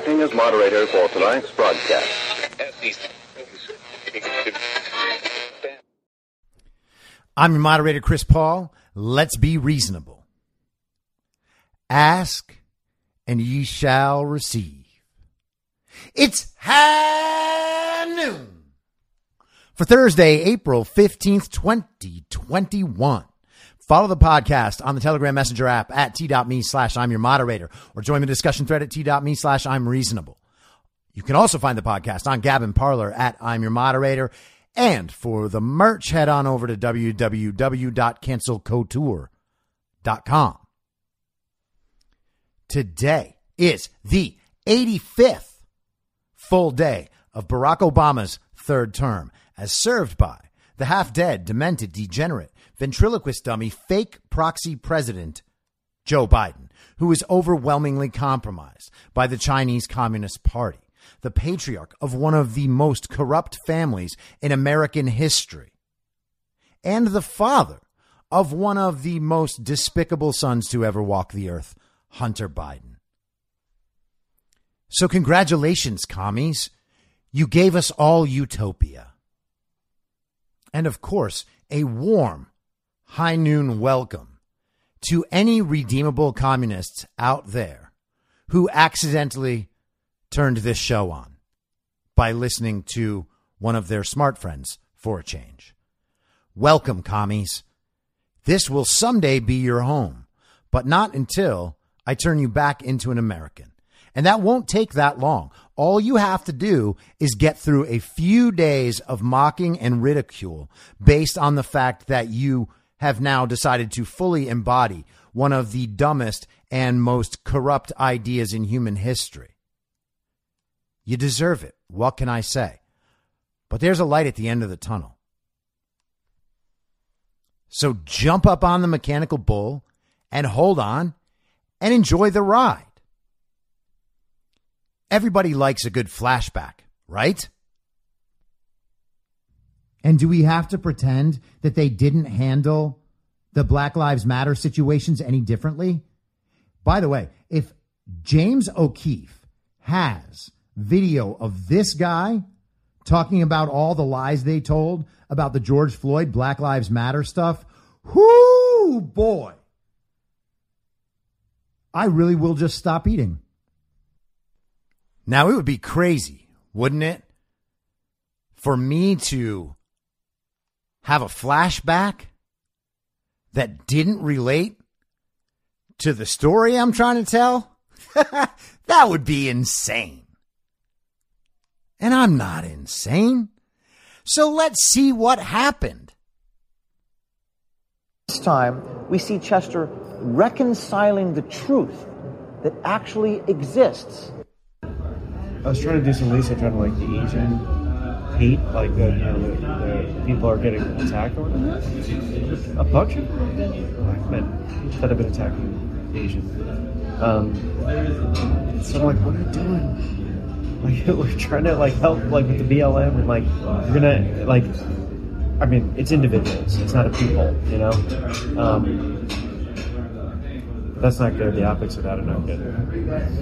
Acting as moderator for tonight's broadcast. I'm your moderator, Chris Paul. Let's be reasonable. Ask and ye shall receive. It's high noon for Thursday, April 15th, 2021. Follow the podcast on the Telegram Messenger app at t.me slash I'm your moderator or join the discussion thread at t.me slash I'm reasonable. You can also find the podcast on Gab and Parler at I'm your moderator. And for the merch, head on over to www.cancelcouture.com. Today is the 85th full day of Barack Obama's third term, as served by the half dead, demented, degenerate, ventriloquist dummy, fake proxy president, Joe Biden, who is overwhelmingly compromised by the Chinese Communist Party, the patriarch of one of the most corrupt families in American history, and the father of one of the most despicable sons to ever walk the earth, Hunter Biden. So, congratulations, commies. You gave us all utopia. And of course, a warm high noon welcome to any redeemable communists out there who accidentally turned this show on by listening to one of their smart friends for a change. Welcome, commies. This will someday be your home, but not until I turn you back into an American. And that won't take that long. All you have to do is get through a few days of mocking and ridicule based on the fact that you have now decided to fully embody one of the dumbest and most corrupt ideas in human history. You deserve it. What can I say? But there's a light at the end of the tunnel. So jump up on the mechanical bull and hold on and enjoy the ride. Everybody likes a good flashback, right? And do we have to pretend that they didn't handle the Black Lives Matter situations any differently? By the way, if James O'Keefe has video of this guy talking about all the lies they told about the George Floyd Black Lives Matter stuff, whoo boy. I really will just stop eating. Now, it would be crazy, wouldn't it? For me to have a flashback that didn't relate to the story I'm trying to tell? that would be insane. And I'm not insane. So let's see what happened. This time, we see Chester reconciling the truth that actually exists. I was trying to do some research on like the Asian hate, like the you know the, the people are getting attacked or whatever. A bunch of black men that have been attacking Asian. Um, so I'm like, what are you doing? Like we're trying to like help like with the BLM and like we're gonna like I mean it's individuals, it's not a people, you know. Um, that's not good. The optics of that are not good.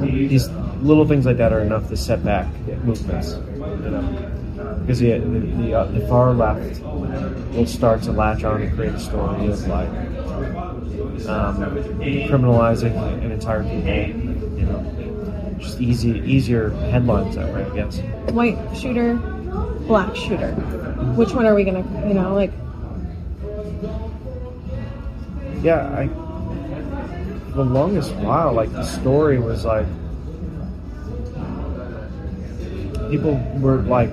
These little things like that are enough to set back movements, you know, because the the, the, uh, the far left will start to latch on and create a story of like um, criminalizing an entire people, you know, just easy easier headlines that way, I guess. White shooter, black shooter. Which one are we gonna, you know, like? Yeah, I the longest while, like the story was like people were like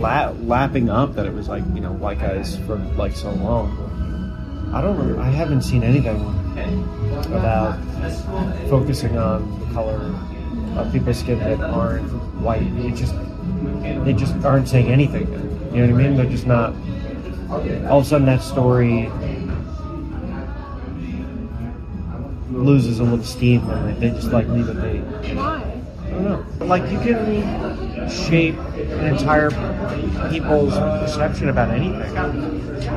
la- lapping up that it was like you know white guys for like so long. I don't know. I haven't seen anything about focusing on the color of people's skin that aren't white. It just they just aren't saying anything. You know what I mean? They're just not. All of a sudden, that story loses a little steam and they just like leave it be. Why? Don't know. Like you can shape an entire people's perception about anything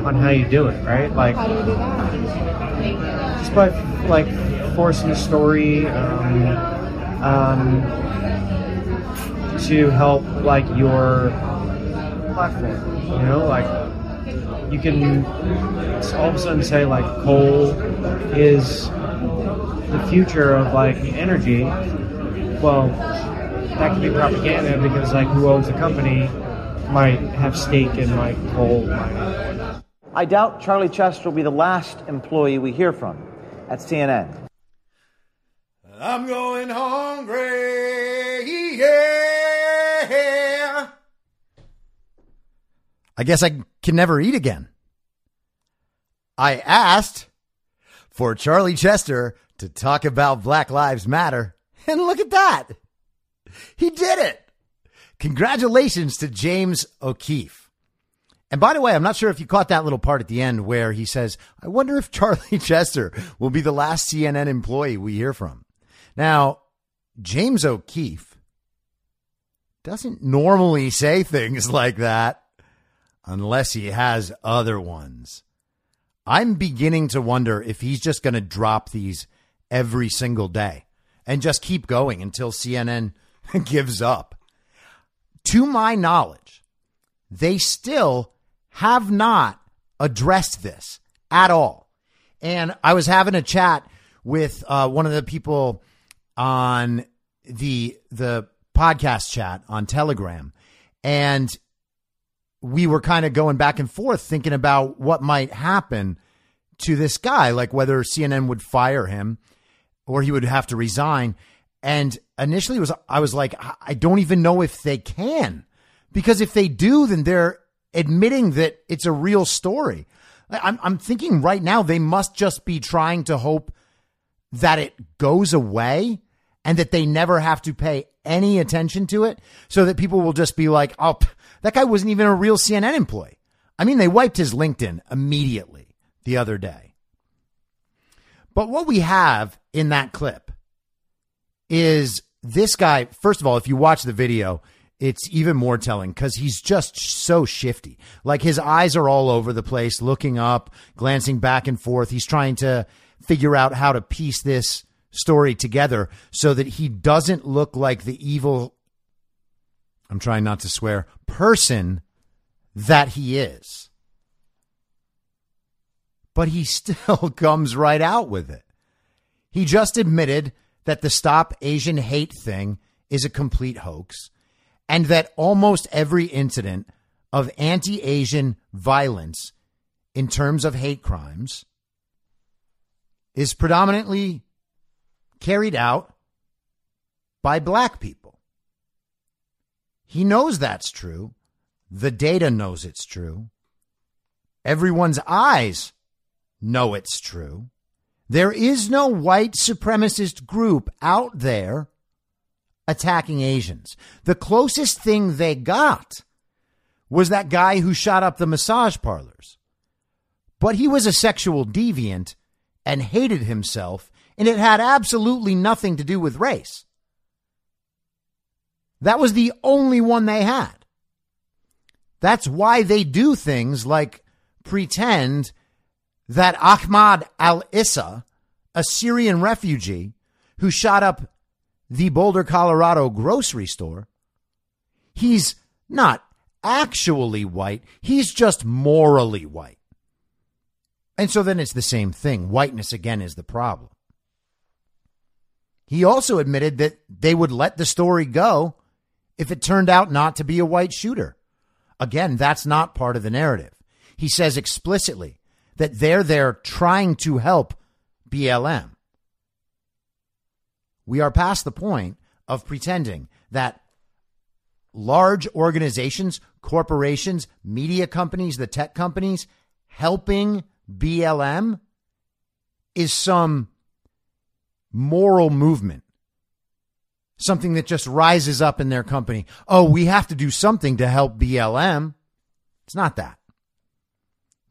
on how you do it, right? Like How do you do that? just by like forcing a story um, um, to help like your platform. You know, like you can all of a sudden say like coal is the future of like energy. Well, that could be propaganda because like who owns the company might have stake in like coal mining. I doubt Charlie Chester will be the last employee we hear from at CNN. I'm going hungry, yeah. I guess I can never eat again. I asked for Charlie Chester to talk about Black Lives Matter, and look at that. He did it. Congratulations to James O'Keefe. And by the way, I'm not sure if you caught that little part at the end where he says, I wonder if Charlie Chester will be the last CNN employee we hear from. Now, James O'Keefe doesn't normally say things like that unless he has other ones. I'm beginning to wonder if he's just going to drop these every single day and just keep going until CNN gives up. To my knowledge, they still have not addressed this at all. And I was having a chat with uh, one of the people on the the podcast chat on Telegram, and we were kind of going back and forth thinking about what might happen to this guy, like whether CNN would fire him or he would have to resign. And initially was I was like, I don't even know if they can. Because if they do, then they're admitting that it's a real story. I'm, I'm thinking right now they must just be trying to hope that it goes away and that they never have to pay any attention to it so that people will just be like, oh, that guy wasn't even a real CNN employee. I mean, they wiped his LinkedIn immediately the other day. But what we have in that clip is this guy. First of all, if you watch the video, it's even more telling because he's just so shifty. Like his eyes are all over the place, looking up, glancing back and forth. He's trying to figure out how to piece this story together so that he doesn't look like the evil, I'm trying not to swear, person that he is but he still comes right out with it. He just admitted that the Stop Asian Hate thing is a complete hoax and that almost every incident of anti Asian violence in terms of hate crimes is predominantly carried out by black people. He knows that's true. The data knows it's true. Everyone's eyes know it's true. There is no white supremacist group out there attacking Asians. The closest thing they got was that guy who shot up the massage parlors. But he was a sexual deviant and hated himself, and it had absolutely nothing to do with race. That was the only one they had. That's why they do things like pretend that Ahmad al Issa, a Syrian refugee who shot up the Boulder, Colorado grocery store, he's not actually white, he's just morally white. And so then it's the same thing. Whiteness again is the problem. He also admitted that they would let the story go if it turned out not to be a white shooter. Again, that's not part of the narrative. He says explicitly that they're there trying to help BLM. We are past the point of pretending that large organizations, corporations, media companies, the tech companies helping BLM is some moral movement. Something that just rises up in their company. Oh, we have to do something to help BLM. It's not that.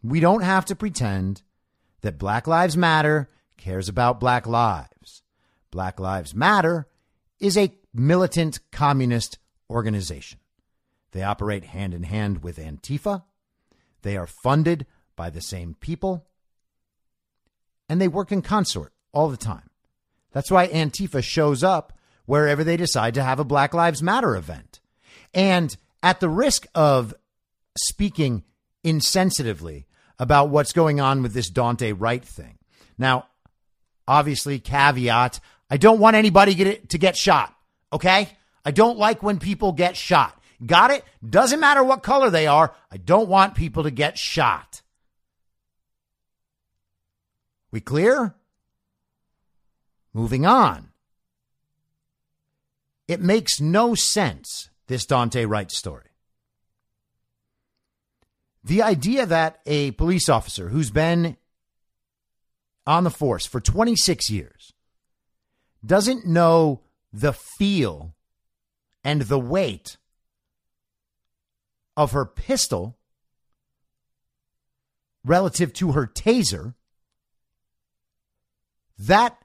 We don't have to pretend that Black Lives Matter cares about black lives. Black Lives Matter is a militant communist organization. They operate hand in hand with Antifa. They are funded by the same people. And they work in consort all the time. That's why Antifa shows up wherever they decide to have a Black Lives Matter event. And at the risk of speaking insensitively about what's going on with this Daunte Wright thing. Now, obviously, caveat I don't want anybody get to get shot, okay? I don't like when people get shot. Got it? Doesn't matter what color they are. I don't want people to get shot. We clear? Moving on. It makes no sense, this Daunte Wright story. The idea that a police officer who's been on the force for 26 years doesn't know the feel and the weight of her pistol relative to her taser, that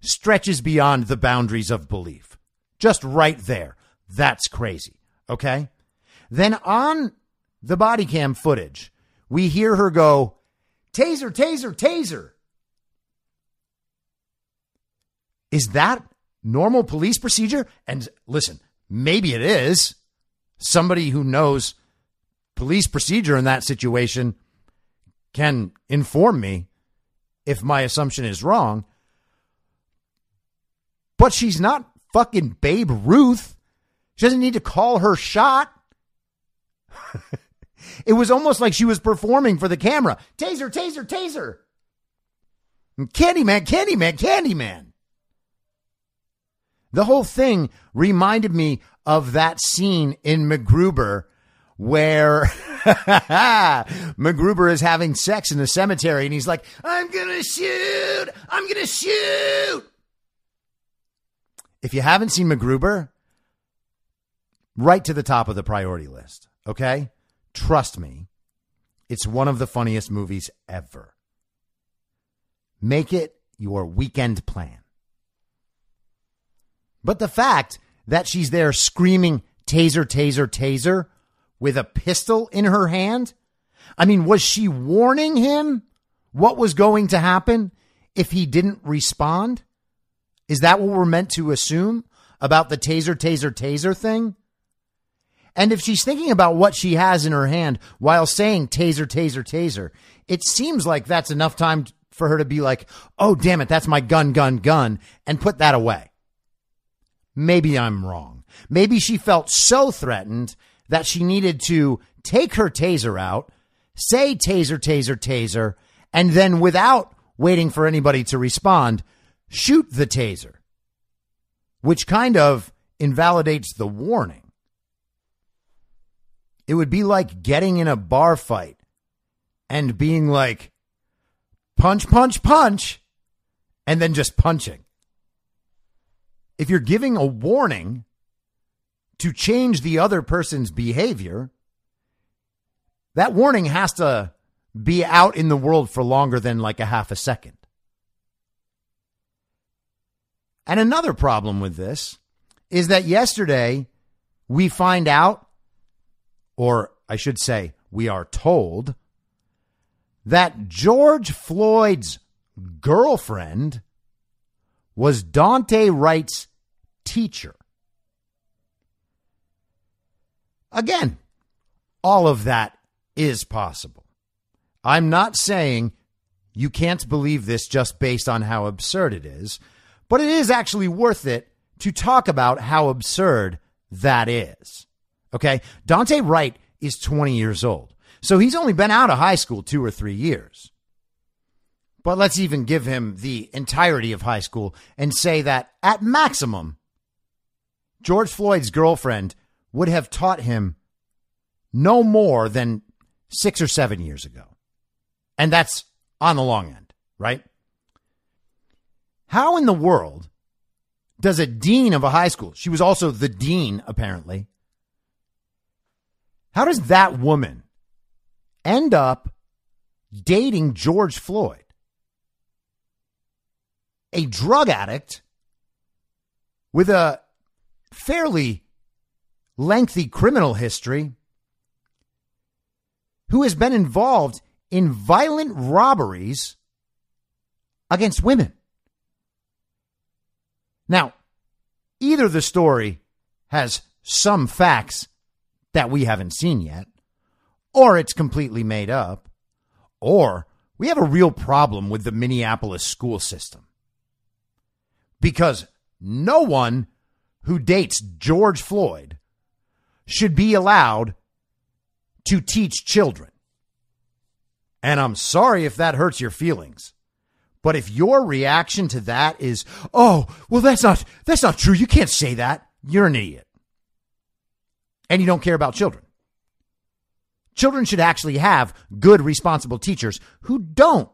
stretches beyond the boundaries of belief. Just right there. That's crazy. Okay. Then on the body cam footage, we hear her go, Taser, taser, taser. Is that normal police procedure? And listen, maybe it is. Somebody who knows police procedure in that situation can inform me if my assumption is wrong. But she's not fucking Babe Ruth. She doesn't need to call her shot. it was almost like she was performing for the camera. Taser, taser, taser. Candyman, Candyman, Candyman. The whole thing reminded me of that scene in MacGruber where MacGruber is having sex in the cemetery and he's like, I'm to shoot. I'm to shoot. If you haven't seen MacGruber, right to the top of the priority list. Okay. Trust me. It's one of the funniest movies ever. Make it your weekend plan. But the fact that she's there screaming, taser, taser, taser, with a pistol in her hand? I mean, was she warning him what was going to happen if he didn't respond? Is that what we're meant to assume about the taser, taser, taser thing? And if she's thinking about what she has in her hand while saying taser, taser, taser, it seems like that's enough time for her to be like, oh, damn it, that's my gun, gun, gun, and put that away. Maybe I'm wrong. Maybe she felt so threatened that she needed to take her taser out, say taser, taser, taser, and then without waiting for anybody to respond, shoot the taser, which kind of invalidates the warning. It would be like getting in a bar fight and being like, punch, punch, punch, and then just punching. If you're giving a warning to change the other person's behavior, that warning has to be out in the world for longer than like a half a second. And another problem with this is that yesterday we find out, or I should say, we are told, that George Floyd's girlfriend was Daunte Wright's teacher. Again, all of that is possible. I'm not saying you can't believe this just based on how absurd it is, but it is actually worth it to talk about how absurd that is. Okay. Daunte Wright is 20 years old. So he's only been out of high school two or three years. But let's even give him the entirety of high school and say that at maximum, George Floyd's girlfriend would have taught him no more than six or seven years ago. And that's on the long end, right? How in the world does a dean of a high school, she was also the dean, apparently, how does that woman end up dating George Floyd? A drug addict with a fairly lengthy criminal history who has been involved in violent robberies against women. Now, either the story has some facts that we haven't seen yet, or it's completely made up, or we have a real problem with the Minneapolis school system. Because no one who dates George Floyd should be allowed to teach children. And I'm sorry if that hurts your feelings. But if your reaction to that is, "Oh, well that's not that's not true. You can't say that." You're an idiot. And you don't care about children. Children should actually have good responsible teachers who don't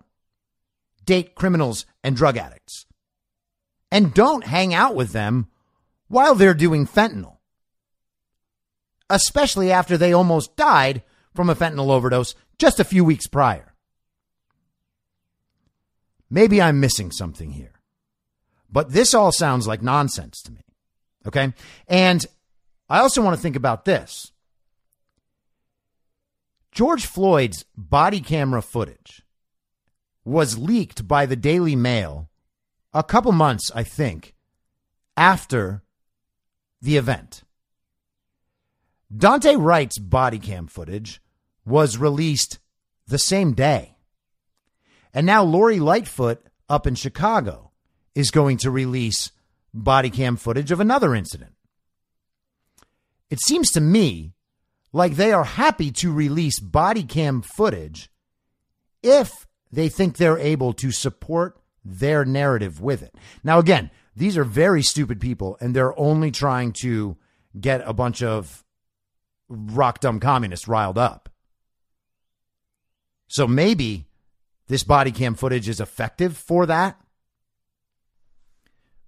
date criminals and drug addicts. And don't hang out with them while they're doing fentanyl. Especially after they almost died from a fentanyl overdose just a few weeks prior. Maybe I'm missing something here, but this all sounds like nonsense to me. Okay. And I also want to think about this George Floyd's body camera footage was leaked by the Daily Mail a couple months, I think, after the event. Daunte Wright's body cam footage was released the same day. And now Lori Lightfoot up in Chicago is going to release body cam footage of another incident. It seems to me like they are happy to release body cam footage if they think they're able to support their narrative with it. Now, again, these are very stupid people and they're only trying to get a bunch of rock dumb communists riled up. So maybe this body cam footage is effective for that.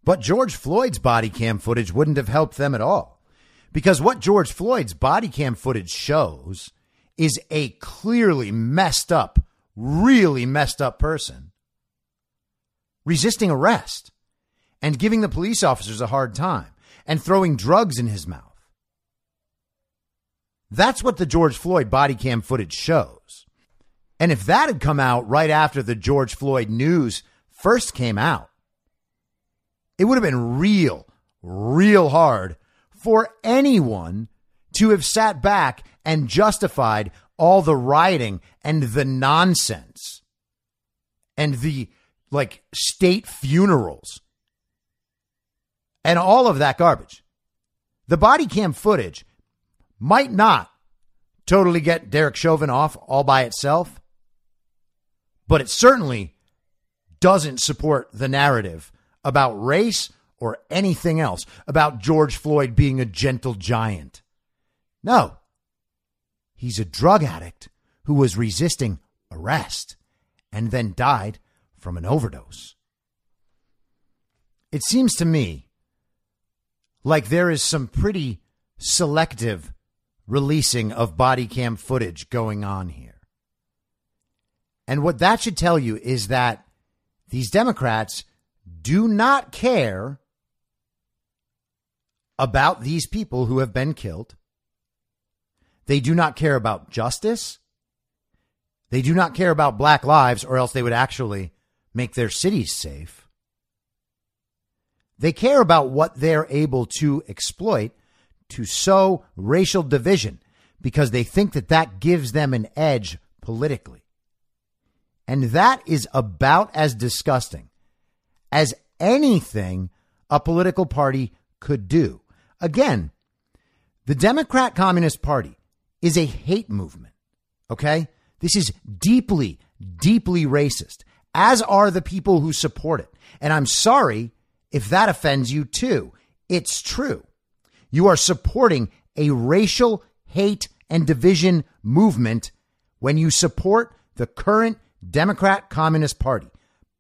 But George Floyd's body cam footage wouldn't have helped them at all. Because what George Floyd's body cam footage shows is a clearly messed up, really messed up person resisting arrest and giving the police officers a hard time and throwing drugs in his mouth. That's what the George Floyd body cam footage shows. And if that had come out right after the George Floyd news first came out, it would have been real, real hard for anyone to have sat back and justified all the rioting and the nonsense and the like state funerals and all of that garbage. The body cam footage might not totally get Derek Chauvin off all by itself, but it certainly doesn't support the narrative about race or anything else, about George Floyd being a gentle giant. No. He's a drug addict who was resisting arrest and then died from an overdose. It seems to me like there is some pretty selective releasing of body cam footage going on here. And what that should tell you is that these Democrats do not care about these people who have been killed. They do not care about justice. They do not care about black lives, or else they would actually make their cities safe. They care about what they're able to exploit to sow racial division because they think that that gives them an edge politically. And that is about as disgusting as anything a political party could do. Again, the Democrat Communist Party is a hate movement. Okay? This is deeply, deeply racist, as are the people who support it. And I'm sorry if that offends you too. It's true. You are supporting a racial hate and division movement when you support the current Democrat Communist Party.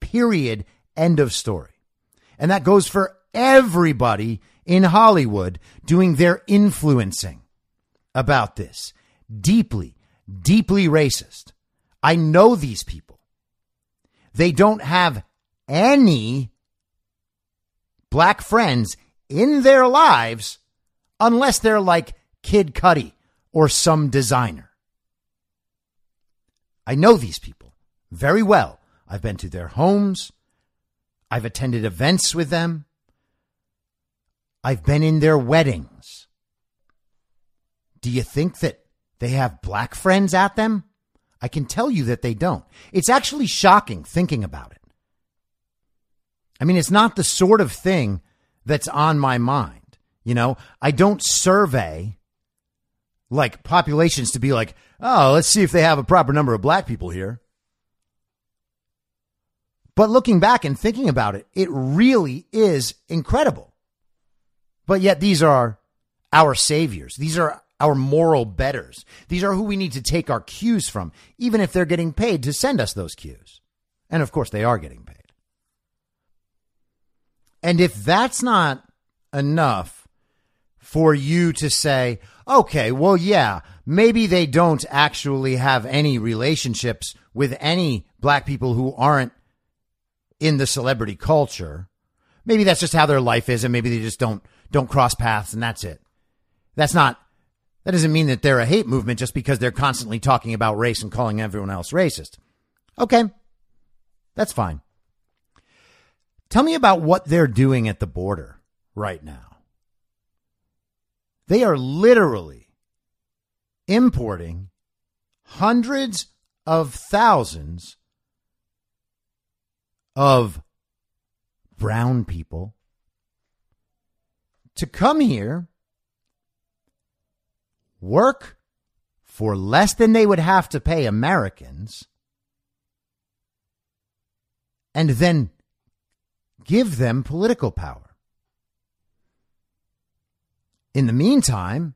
Period. End of story. And that goes for everybody in Hollywood doing their influencing about this. Deeply, deeply racist. I know these people. They don't have any black friends in their lives unless they're like Kid Cudi or some designer. I know these people very well. I've been to their homes. I've attended events with them. I've been in their weddings. Do you think that they have black friends at them? I can tell you that they don't. It's actually shocking thinking about it. I mean, it's not the sort of thing that's on my mind. You know, I don't survey like populations to be like, oh, let's see if they have a proper number of black people here. But looking back and thinking about it, it really is incredible. But yet these are our saviors. These are our moral betters. These are who we need to take our cues from, even if they're getting paid to send us those cues. And of course, they are getting paid. And if that's not enough for you to say, okay, well, yeah, maybe they don't actually have any relationships with any black people who aren't in the celebrity culture. Maybe that's just how their life is, and maybe they just don't don't cross paths, and that's it. That's not. That doesn't mean that they're a hate movement just because they're constantly talking about race and calling everyone else racist. Okay, that's fine. Tell me about what they're doing at the border right now. They are literally importing hundreds of thousands of brown people to come here, work for less than they would have to pay Americans, and then give them political power. In the meantime,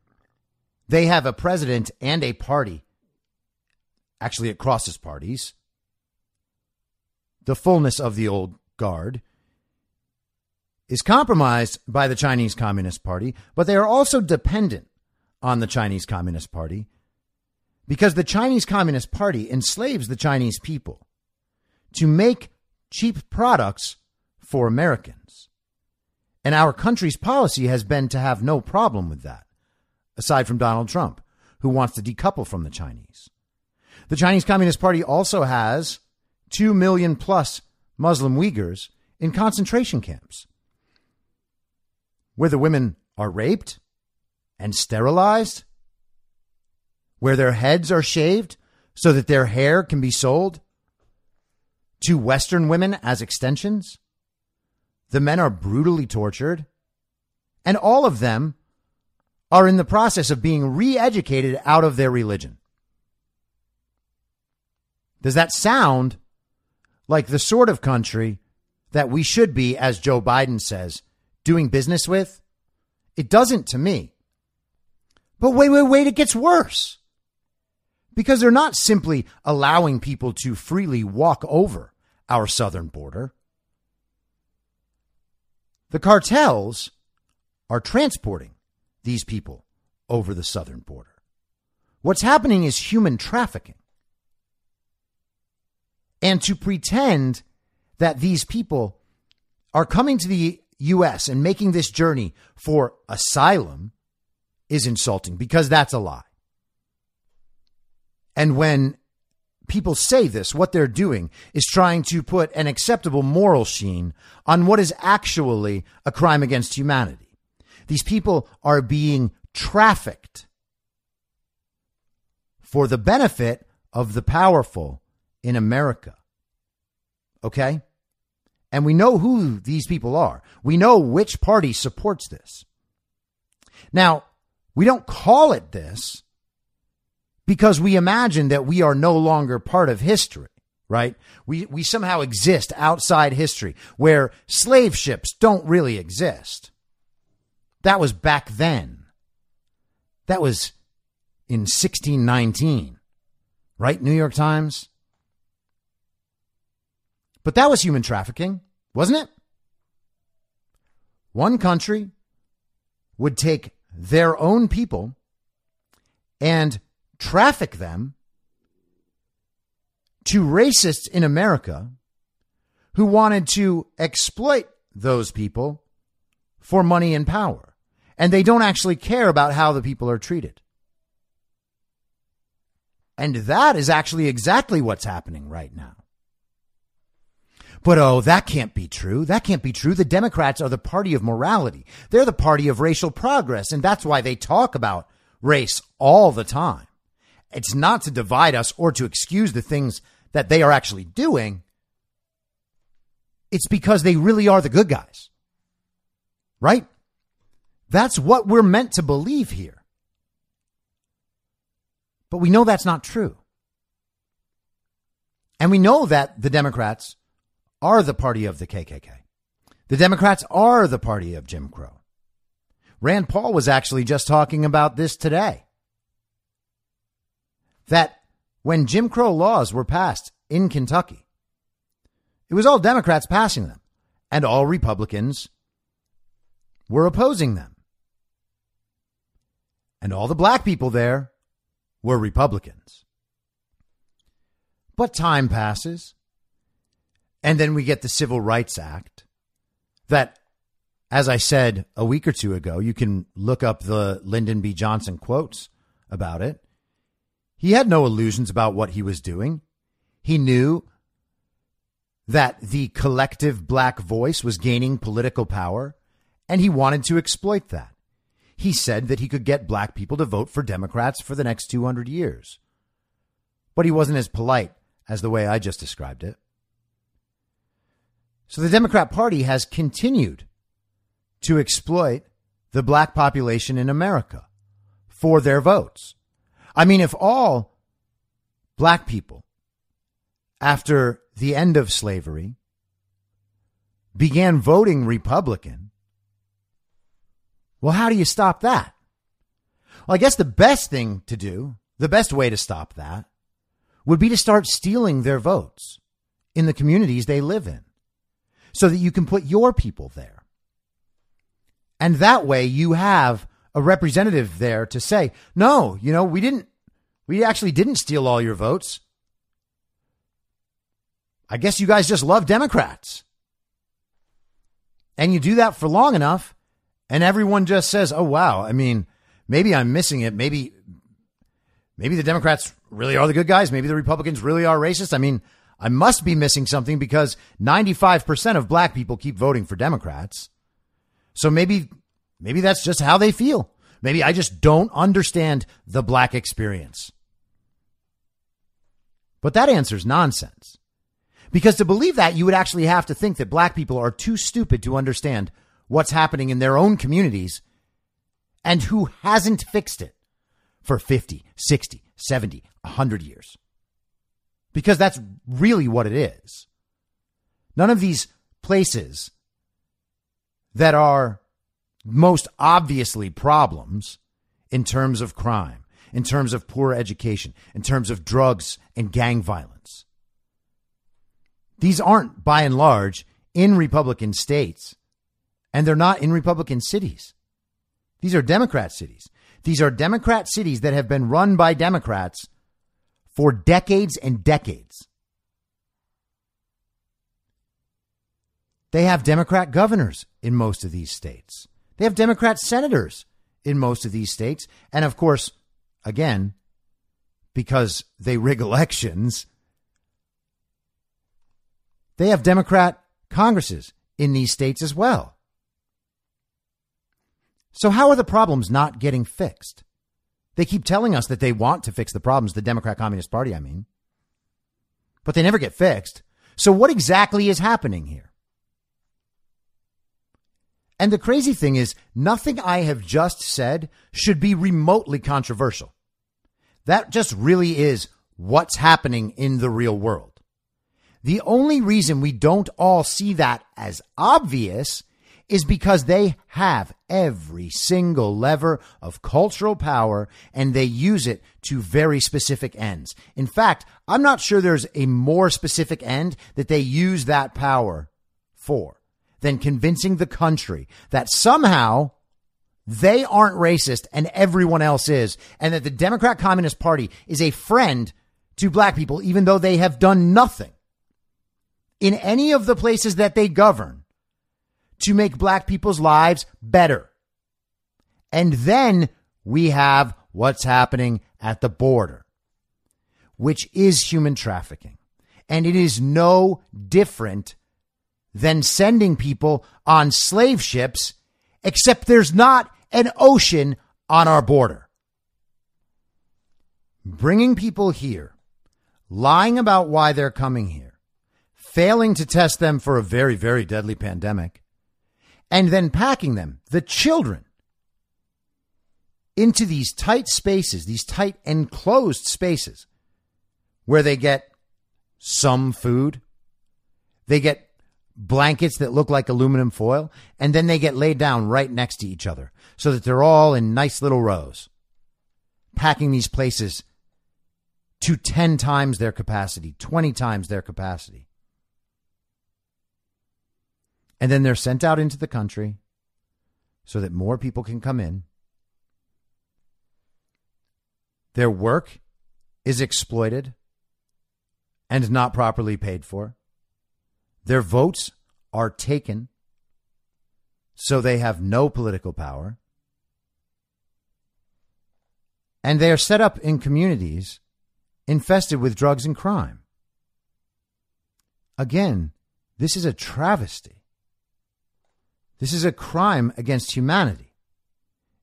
they have a president and a party. Actually, it crosses parties. The fullness of the old guard is compromised by the Chinese Communist Party, but they are also dependent on the Chinese Communist Party because the Chinese Communist Party enslaves the Chinese people to make cheap products for Americans. And our country's policy has been to have no problem with that, aside from Donald Trump, who wants to decouple from the Chinese. The Chinese Communist Party also has 2 million plus Muslim Uyghurs in concentration camps, where the women are raped and sterilized, where their heads are shaved so that their hair can be sold to Western women as extensions. The men are brutally tortured, and all of them are in the process of being re educated out of their religion. Does that sound like the sort of country that we should be, as Joe Biden says, doing business with? It doesn't to me. But wait, wait, wait, it gets worse. Because they're not simply allowing people to freely walk over our southern border. The cartels are transporting these people over the southern border. What's happening is human trafficking. And to pretend that these people are coming to the U.S. and making this journey for asylum is insulting because that's a lie. And when people say this, what they're doing is trying to put an acceptable moral sheen on what is actually a crime against humanity. These people are being trafficked for the benefit of the powerful in America. Okay? And we know who these people are. We know which party supports this. Now, we don't call it this because we imagine that we are no longer part of history, right? We, we somehow exist outside history where slave ships don't really exist. That was back then. That was in 1619, right? New York Times. But that was human trafficking, wasn't it? One country would take their own people and traffic them to racists in America who wanted to exploit those people for money and power. And they don't actually care about how the people are treated. And that is actually exactly what's happening right now. But oh, that can't be true. That can't be true. The Democrats are the party of morality. They're the party of racial progress. And that's why they talk about race all the time. It's not to divide us or to excuse the things that they are actually doing. It's because they really are the good guys. Right? That's what we're meant to believe here. But we know that's not true. And we know that the Democrats are the party of the KKK. The Democrats are the party of Jim Crow. Rand Paul was actually just talking about this today. That when Jim Crow laws were passed in Kentucky, it was all Democrats passing them, and all Republicans were opposing them. And all the black people there were Republicans. But time passes. And then we get the Civil Rights Act that, as I said a week or two ago, you can look up the Lyndon B. Johnson quotes about it. He had no illusions about what he was doing. He knew that the collective black voice was gaining political power, and he wanted to exploit that he said that he could get black people to vote for Democrats for the next 200 years. But he wasn't as polite as the way I just described it. So the Democrat Party has continued to exploit the black population in America for their votes. I mean, if all black people after the end of slavery began voting Republican, well, how do you stop that? Well, I guess the best thing to do, the best way to stop that, would be to start stealing their votes in the communities they live in so that you can put your people there. And that way you have a representative there to say, no, you know, we didn't, we actually didn't steal all your votes. I guess you guys just love Democrats. And you do that for long enough, and everyone just says, "Oh wow." I mean, maybe I'm missing it. Maybe maybe the Democrats really are the good guys. Maybe the Republicans really are racist. I mean, I must be missing something because 95% of black people keep voting for Democrats. So maybe maybe that's just how they feel. Maybe I just don't understand the black experience. But that answer's nonsense. Because to believe that, you would actually have to think that black people are too stupid to understand what's happening in their own communities and who hasn't fixed it for 50, 60, 70, 100 years. Because that's really what it is. None of these places that are most obviously problems in terms of crime, in terms of poor education, in terms of drugs and gang violence. These aren't, by and large, in Republican states, and they're not in Republican cities. These are Democrat cities. These are Democrat cities that have been run by Democrats for decades and decades. They have Democrat governors in most of these states. They have Democrat senators in most of these states. And of course, again, because they rig elections, they have Democrat Congresses in these states as well. So, how are the problems not getting fixed? They keep telling us that they want to fix the problems, the Democrat Communist Party, I mean, but they never get fixed. So, what exactly is happening here? And the crazy thing is, nothing I have just said should be remotely controversial. That just really is what's happening in the real world. The only reason we don't all see that as obvious is because they have every single lever of cultural power and they use it to very specific ends. In fact, I'm not sure there's a more specific end that they use that power for than convincing the country that somehow they aren't racist and everyone else is, and that the Democrat Communist Party is a friend to black people, even though they have done nothing in any of the places that they govern to make black people's lives better. And then we have what's happening at the border, which is human trafficking. And it is no different than sending people on slave ships, except there's not an ocean on our border. Bringing people here, lying about why they're coming here, failing to test them for a very, very deadly pandemic, and then packing them, the children, into these tight spaces, these tight enclosed spaces where they get some food, they get blankets that look like aluminum foil, and then they get laid down right next to each other so that they're all in nice little rows, packing these places to 10 times their capacity, 20 times their capacity. And then they're sent out into the country so that more people can come in. Their work is exploited and not properly paid for. Their votes are taken so they have no political power. And they are set up in communities infested with drugs and crime. Again, this is a travesty. This is a crime against humanity.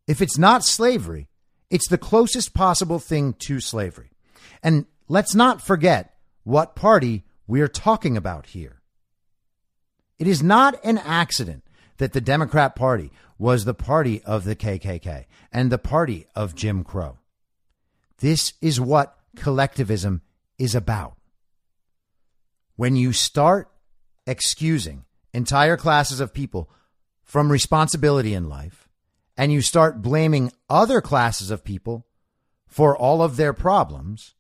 If it's not slavery, it's the closest possible thing to slavery. And let's not forget what party we are talking about here. It is not an accident that the Democrat Party was the party of the KKK and the party of Jim Crow. This is what collectivism is about. When you start excusing entire classes of people from responsibility in life and you start blaming other classes of people for all of their problems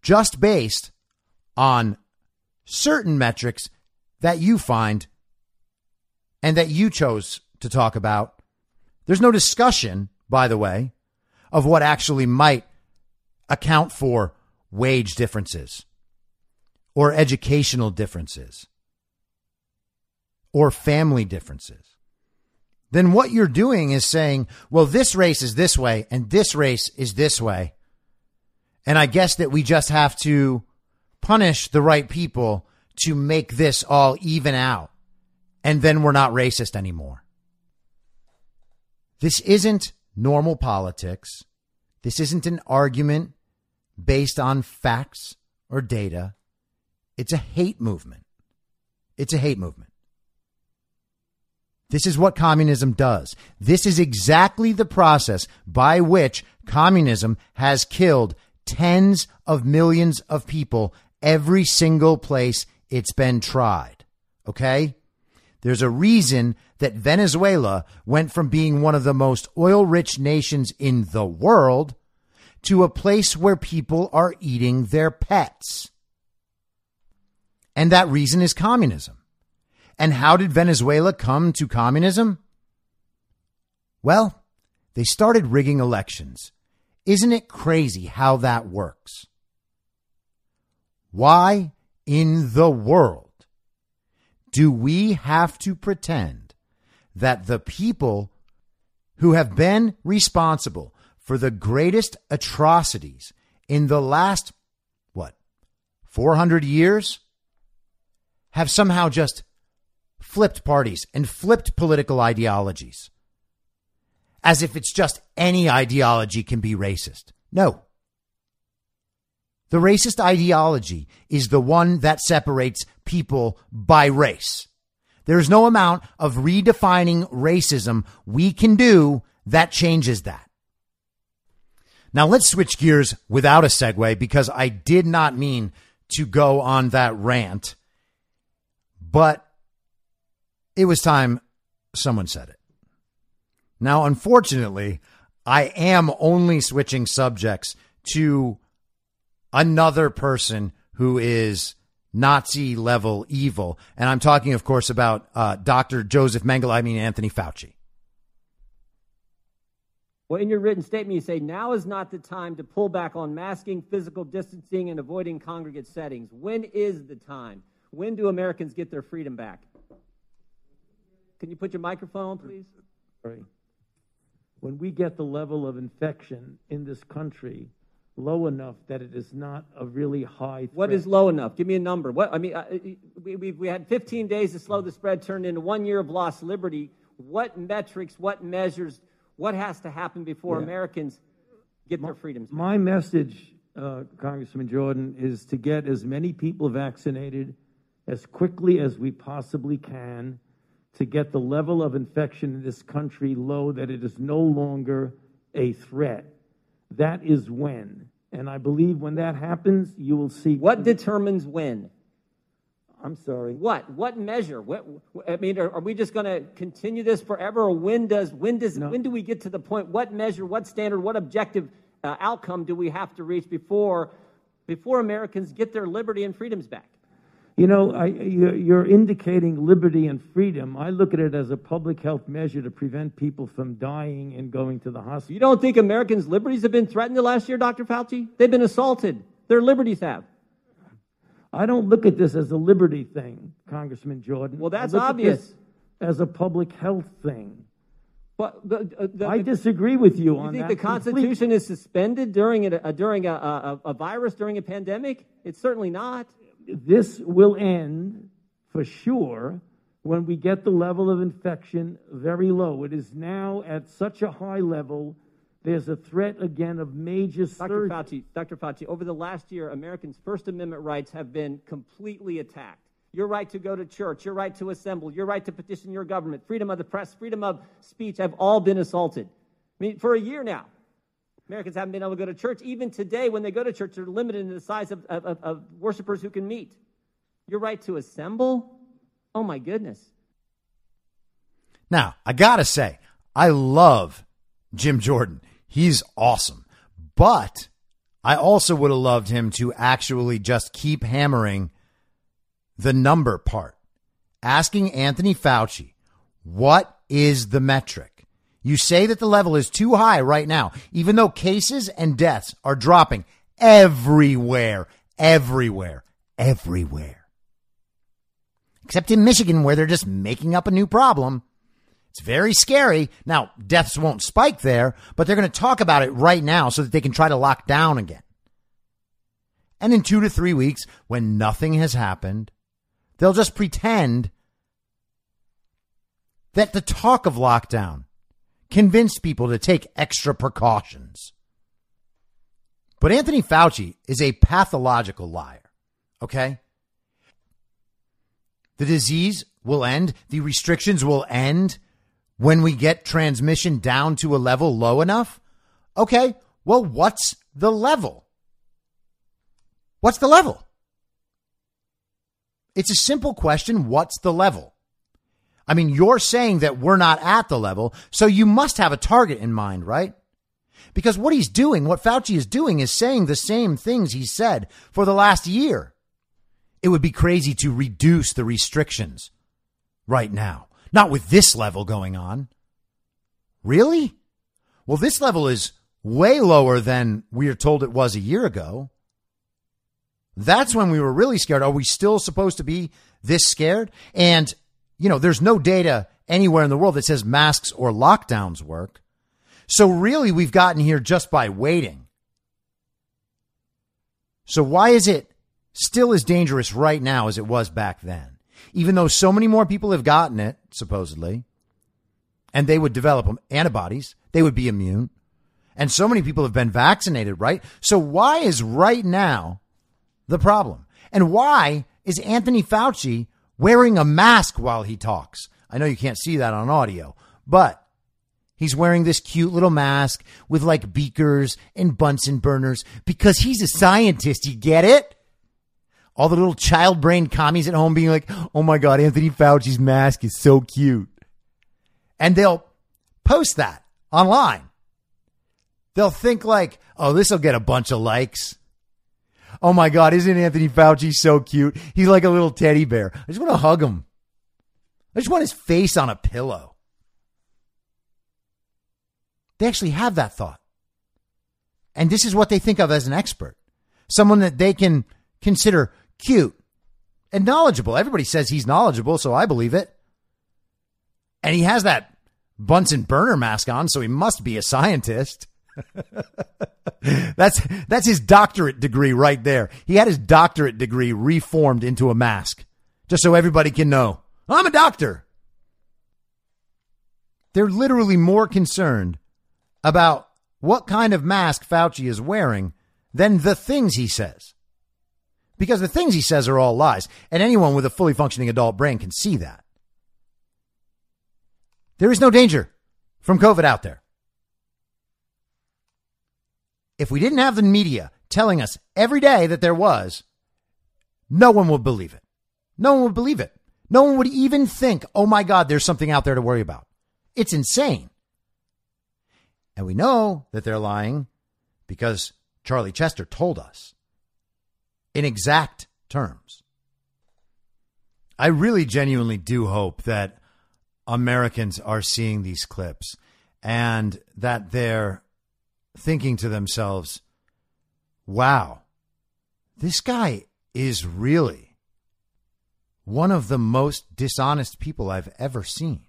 just based on certain metrics that you find and that you chose to talk about. There's no discussion, by the way, of what actually might account for wage differences or educational differences or family differences, then what you're doing is saying, well, this race is this way and this race is this way. And I guess that we just have to punish the right people to make this all even out. And then we're not racist anymore. This isn't normal politics. This isn't an argument based on facts or data. It's a hate movement. It's a hate movement. This is what communism does. This is exactly the process by which communism has killed tens of millions of people every single place it's been tried. Okay? There's a reason that Venezuela went from being one of the most oil rich nations in the world to a place where people are eating their pets. And that reason is communism. And how did Venezuela come to communism? Well, they started rigging elections. Isn't it crazy how that works? Why in the world do we have to pretend that the people who have been responsible for the greatest atrocities in the last, what, 400 years have somehow just flipped parties and flipped political ideologies? As if it's just any ideology can be racist. No. The racist ideology is the one that separates people by race. There's no amount of redefining racism we can do that changes that. Now let's switch gears without a segue because I did not mean to go on that rant, but it was time someone said it. Now, unfortunately, I am only switching subjects to another person who is Nazi level evil. And I'm talking, of course, about uh, Dr. Joseph Mengele, I mean, Anthony Fauci. Well, in your written statement, you say now is not the time to pull back on masking, physical distancing, and avoiding congregate settings. When is the time? When do Americans get their freedom back? Can you put your microphone on, please? Sorry. When we get the level of infection in this country low enough that it is not a really high threat. What is low enough? Give me a number. What I mean, we, we, we had 15 days to slow the spread, turned into one year of lost liberty. What metrics, what measures, what has to happen before Yeah. Americans get their freedoms? back? My message, uh, Congressman Jordan, is to get as many people vaccinated as quickly as we possibly can to get the level of infection in this country low that it is no longer a threat. That is when. And I believe when that happens, you will see. What determines when? I'm sorry. What? What measure? What? I mean, are, are we just going to continue this forever, or when does when does when do we get to the point? What measure? What standard? What objective uh, outcome do we have to reach before before Americans get their liberty and freedoms back? You know, I, you're, indicating liberty and freedom. I look at it as a public health measure to prevent people from dying and going to the hospital. You don't think Americans' liberties have been threatened the last year, Dr. Fauci? They've been assaulted. Their liberties have. I don't look at this as a liberty thing, Congressman Jordan. Well, that's I look at obvious. as a public health thing. But the, uh, the, I disagree with you on that. You on think that. the Constitution is suspended during a, a during a, a, a virus during a pandemic? It's certainly not. This will end for sure when we get the level of infection very low. It is now at such a high level. There's a threat again of major surge. Dr. Fauci, Dr. Fauci, over the last year, Americans' First Amendment rights have been completely attacked. Your right to go to church, your right to assemble, your right to petition your government, freedom of the press, freedom of speech have all been assaulted. I mean, for a year now, Americans haven't been able to go to church. Even today, when they go to church, they're limited in the size of, of, of- worshipers who can meet. Your right to assemble? Oh, my goodness. Now, I gotta say, I love Jim Jordan. He's awesome. But I also would have loved him to actually just keep hammering the number part. Asking Anthony Fauci, what is the metric? You say that the level is too high right now, even though cases and deaths are dropping everywhere, everywhere, everywhere. Except in Michigan, where they're just making up a new problem. It's very scary. Now, deaths won't spike there, but they're going to talk about it right now so that they can try to lock down again. And in two to three weeks, when nothing has happened, they'll just pretend that the talk of lockdown convinced people to take extra precautions. But Anthony Fauci is a pathological liar. Okay? The disease will end, the restrictions will end when we get transmission down to a level low enough. Okay, well, what's the level? What's the level? It's a simple question. What's the level? I mean, you're saying that we're not at the level, so you must have a target in mind, right? Because what he's doing, what Fauci is doing, is saying the same things he said for the last year. it would be crazy to reduce the restrictions right now. Not with this level going on. Really? Well, this level is way lower than we are told it was a year ago. That's when we were really scared. Are we still supposed to be this scared? And, you know, there's no data anywhere in the world that says masks or lockdowns work. So really, we've gotten here just by waiting. So why is it still as dangerous right now as it was back then? Even though so many more people have gotten it, supposedly, and they would develop antibodies, they would be immune. And so many people have been vaccinated, right? So why is right now the problem? And why is Anthony Fauci wearing a mask while he talks? I know you can't see that on audio, but He's wearing this cute little mask with like beakers and Bunsen burners because he's a scientist. You get it? All the little child brain commies at home being like, oh my God, Anthony Fauci's mask is so cute. And they'll post that online. They'll think like, oh, this will get a bunch of likes. Oh my God, isn't Anthony Fauci so cute? He's like a little teddy bear. I just want to hug him. I just want his face on a pillow. They actually have that thought. And this is what they think of as an expert someone that they can consider cute and knowledgeable. Everybody says he's knowledgeable, so I believe it. And he has that Bunsen burner mask on, so he must be a scientist. that's that's his doctorate degree right there. He had his doctorate degree reformed into a mask, just so everybody can know I'm a doctor. They're literally more concerned about what kind of mask Fauci is wearing than the things he says. Because the things he says are all lies, and anyone with a fully functioning adult brain can see that. There is no danger from COVID out there. If we didn't have the media telling us every day that there was, no one would believe it. No one would believe it. No one would even think, oh my God, there's something out there to worry about. It's insane. And we know that they're lying because Charlie Chester told us in exact terms. I really genuinely do hope that Americans are seeing these clips and that they're thinking to themselves, wow, this guy is really one of the most dishonest people I've ever seen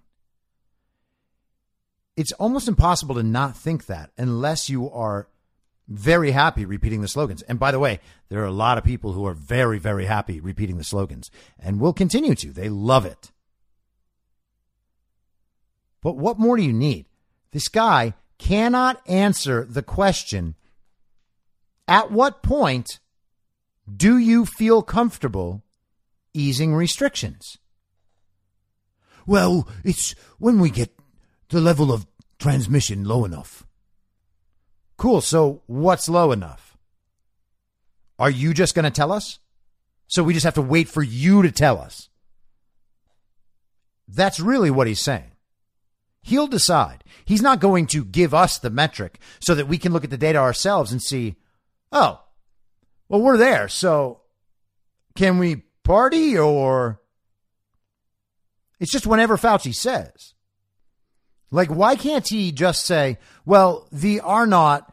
it's almost impossible to not think that unless you are very happy repeating the slogans. And by the way, there are a lot of people who are very, very happy repeating the slogans and will continue to. They love it. But what more do you need? This guy cannot answer the question at what point do you feel comfortable easing restrictions? Well, it's when we get the level of transmission low enough. Cool. So what's low enough? Are you just going to tell us? So we just have to wait for you to tell us. That's really what he's saying. He'll decide. He's not going to give us the metric so that we can look at the data ourselves and see, oh, well, we're there. So can we party or it's just whenever Fauci says. Like, why can't he just say, well, the R naught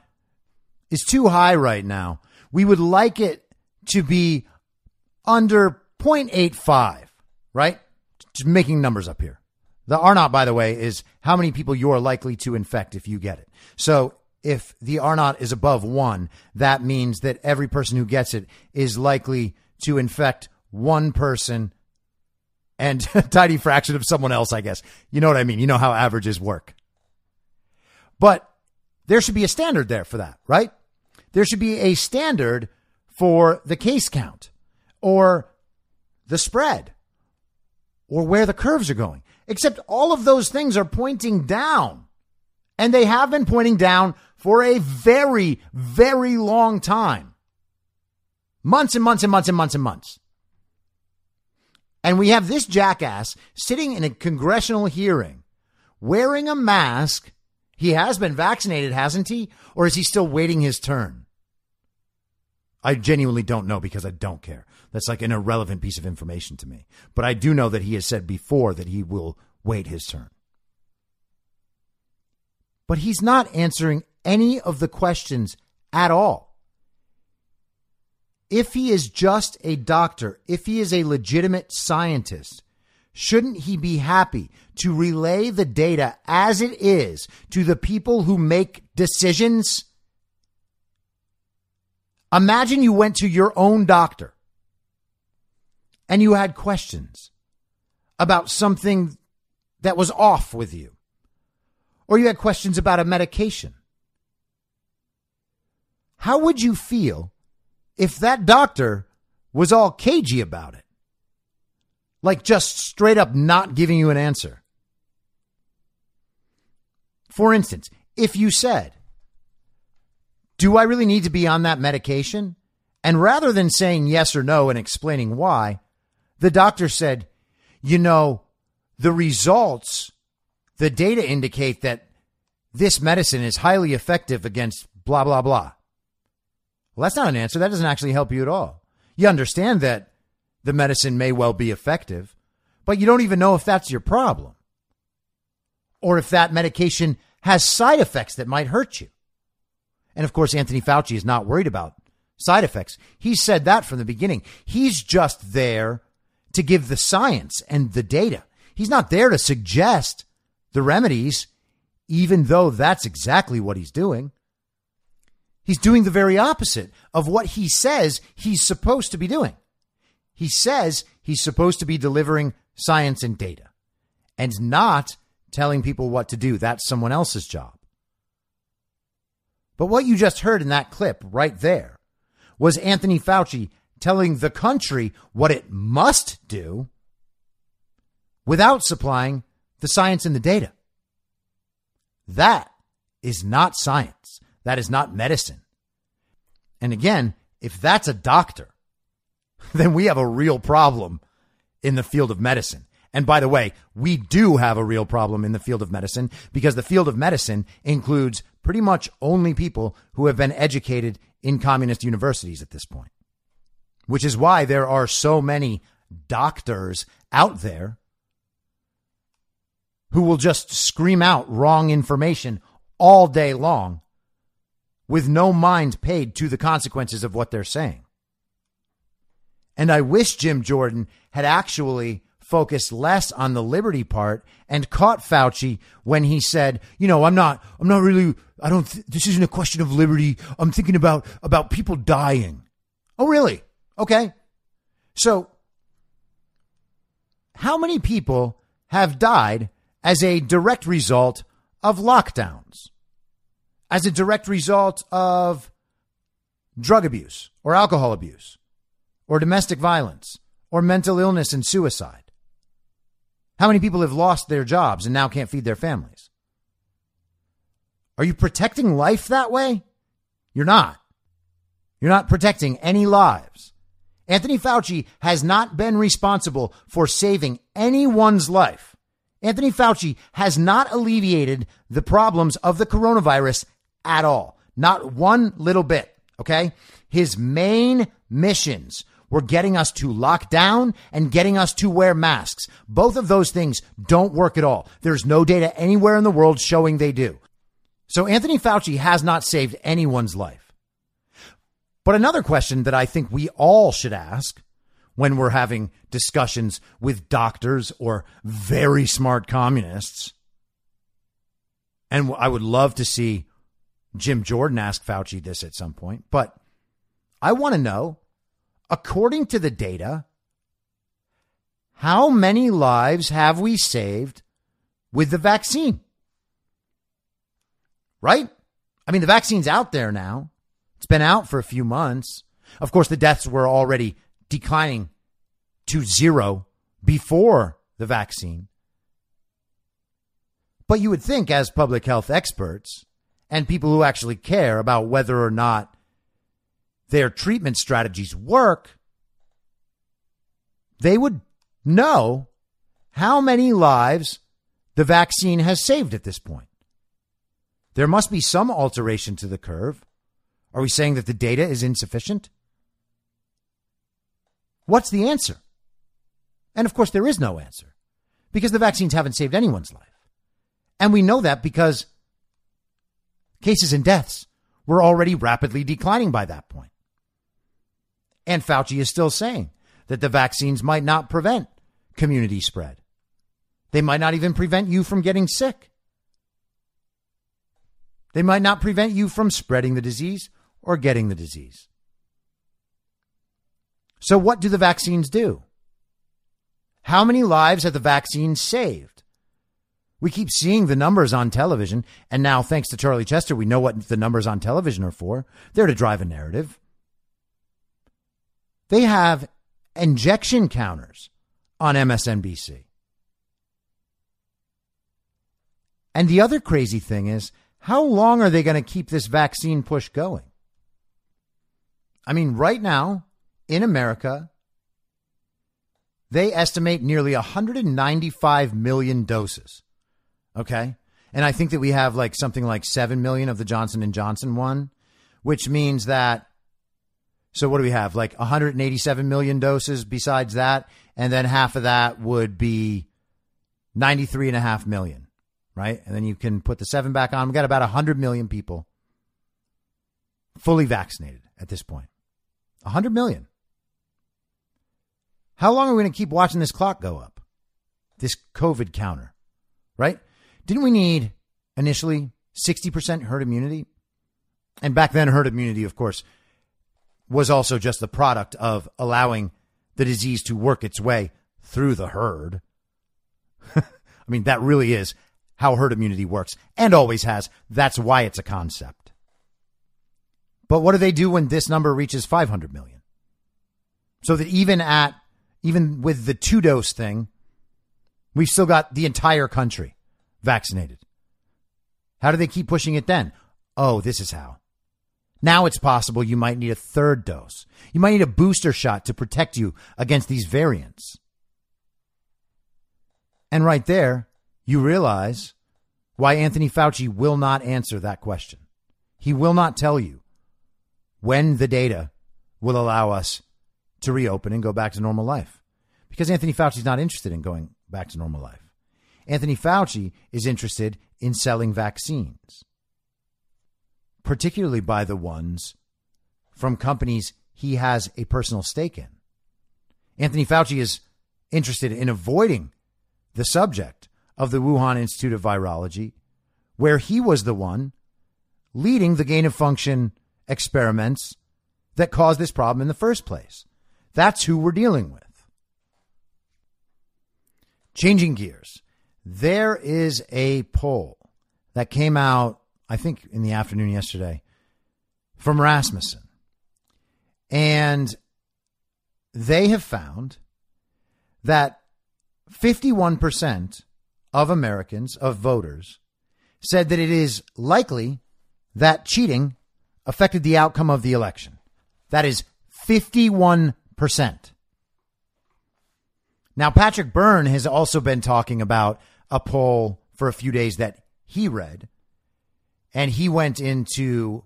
is too high right now. We would like it to be under 0.85, right? Just making numbers up here. The R naught, by the way, is how many people you are likely to infect if you get it. So if the R naught is above one, that means that every person who gets it is likely to infect one person and a tiny fraction of someone else, I guess. You know what I mean? You know how averages work. But there should be a standard there for that, right? There should be a standard for the case count or the spread or where the curves are going. Except all of those things are pointing down. And they have been pointing down for a very, very long time. Months and months and months and months and months. And we have this jackass sitting in a congressional hearing wearing a mask. He has been vaccinated, hasn't he? Or is he still waiting his turn? I genuinely don't know because I don't care. That's like an irrelevant piece of information to me. But I do know that he has said before that he will wait his turn. But he's not answering any of the questions at all. If he is just a doctor, if he is a legitimate scientist, shouldn't he be happy to relay the data as it is to the people who make decisions? Imagine you went to your own doctor and you had questions about something that was off with you, or you had questions about a medication. How would you feel if that doctor was all cagey about it? Like just straight up not giving you an answer. For instance, if you said, Do I really need to be on that medication? And rather than saying yes or no and explaining why, the doctor said, You know, the results, the data indicate that this medicine is highly effective against blah, blah, blah. Well, that's not an answer. That doesn't actually help you at all. You understand that the medicine may well be effective, but you don't even know if that's your problem or if that medication has side effects that might hurt you. And of course, Anthony Fauci is not worried about side effects. He said that from the beginning. He's just there to give the science and the data. He's not there to suggest the remedies, even though that's exactly what he's doing. He's doing the very opposite of what he says he's supposed to be doing. He says he's supposed to be delivering science and data and not telling people what to do. That's someone else's job. But what you just heard in that clip right there was Anthony Fauci telling the country what it must do without supplying the science and the data. That is not science. That is not medicine. And again, if that's a doctor, then we have a real problem in the field of medicine. And by the way, we do have a real problem in the field of medicine because the field of medicine includes pretty much only people who have been educated in communist universities at this point, which is why there are so many doctors out there who will just scream out wrong information all day long with no mind paid to the consequences of what they're saying. And I wish Jim Jordan had actually focused less on the liberty part and caught Fauci when he said, you know, I'm not, I'm not really, I don't, th- this isn't a question of liberty. I'm thinking about, about people dying. Oh, really? Okay. So how many people have died as a direct result of lockdowns? As a direct result of drug abuse or alcohol abuse? or domestic violence or mental illness and suicide? How many people have lost their jobs and now can't feed their families? Are you protecting life that way? You're not. You're not protecting any lives. Anthony Fauci has not been responsible for saving anyone's life. Anthony Fauci has not alleviated the problems of the coronavirus at all. Not one little bit. Okay. His main missions were getting us to lock down and getting us to wear masks. Both of those things don't work at all. There's no data anywhere in the world showing they do. So Anthony Fauci has not saved anyone's life. But another question that I think we all should ask when we're having discussions with doctors or very smart communists, and I would love to see Jim Jordan ask Fauci this at some point, but I want to know according to the data, how many lives have we saved with the vaccine? Right? I mean, the vaccine's out there now. It's been out for a few months. Of course, the deaths were already declining to zero before the vaccine. But you would think, as public health experts and people who actually care about whether or not their treatment strategies work, they would know how many lives the vaccine has saved at this point. There must be some alteration to the curve. Are we saying that the data is insufficient? What's the answer? And of course, there is no answer because the vaccines haven't saved anyone's life. And we know that because cases and deaths were already rapidly declining by that point. And Fauci is still saying that the vaccines might not prevent community spread. They might not even prevent you from getting sick. They might not prevent you from spreading the disease or getting the disease. So, what do the vaccines do? How many lives have the vaccines saved? We keep seeing the numbers on television, and now, thanks to Charlie Chester, we know what the numbers on television are for. They're to drive a narrative. They have injection counters on MSNBC. And the other crazy thing is, how long are they going to keep this vaccine push going? I mean, right now in America, they estimate nearly 195 million doses. Okay? And I think that we have like something like 7 million of the Johnson and Johnson one, which means that so what do we have? Like 187 million doses besides that and then half of that would be 93 and a half million, right? And then you can put the 7 back on. We've got about 100 million people fully vaccinated at this point. 100 million. How long are we going to keep watching this clock go up? This COVID counter, right? Didn't we need initially 60% herd immunity? And back then, herd immunity, of course, was also just the product of allowing the disease to work its way through the herd. I mean, that really is how herd immunity works and always has. That's why it's a concept. But what do they do when this number reaches 500 million? So that even at, even with the two dose thing, we've still got the entire country vaccinated. How do they keep pushing it then? Oh, this is how. Now it's possible you might need a third dose. You might need a booster shot to protect you against these variants. And right there, you realize why Anthony Fauci will not answer that question. He will not tell you when the data will allow us to reopen and go back to normal life. Because Anthony Fauci is not interested in going back to normal life. Anthony Fauci is interested in selling vaccines, particularly by the ones from companies he has a personal stake in. Anthony Fauci is interested in avoiding the subject of the Wuhan Institute of Virology, where he was the one leading the gain of function experiments that caused this problem in the first place. That's who we're dealing with. Changing gears, there is a poll that came out, I think, in the afternoon yesterday from Rasmussen. And they have found that 51% of Americans, of voters, said that it is likely that cheating affected the outcome of the election. That is 51%. Now, Patrick Byrne has also been talking about a poll for a few days that he read, and he went into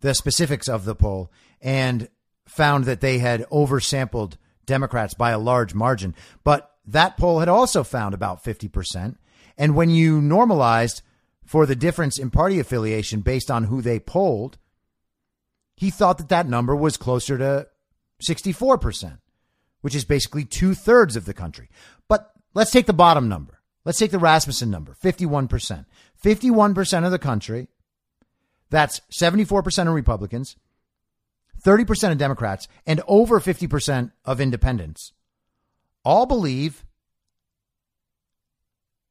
the specifics of the poll and found that they had oversampled Democrats by a large margin. But that poll had also found about 50%. And when you normalized for the difference in party affiliation based on who they polled, he thought that that number was closer to 64%, which is basically two thirds of the country. But let's take the bottom number. Let's take the Rasmussen number 51%. 51% of the country, that's 74% of Republicans, 30% of Democrats, and over 50% of independents all believe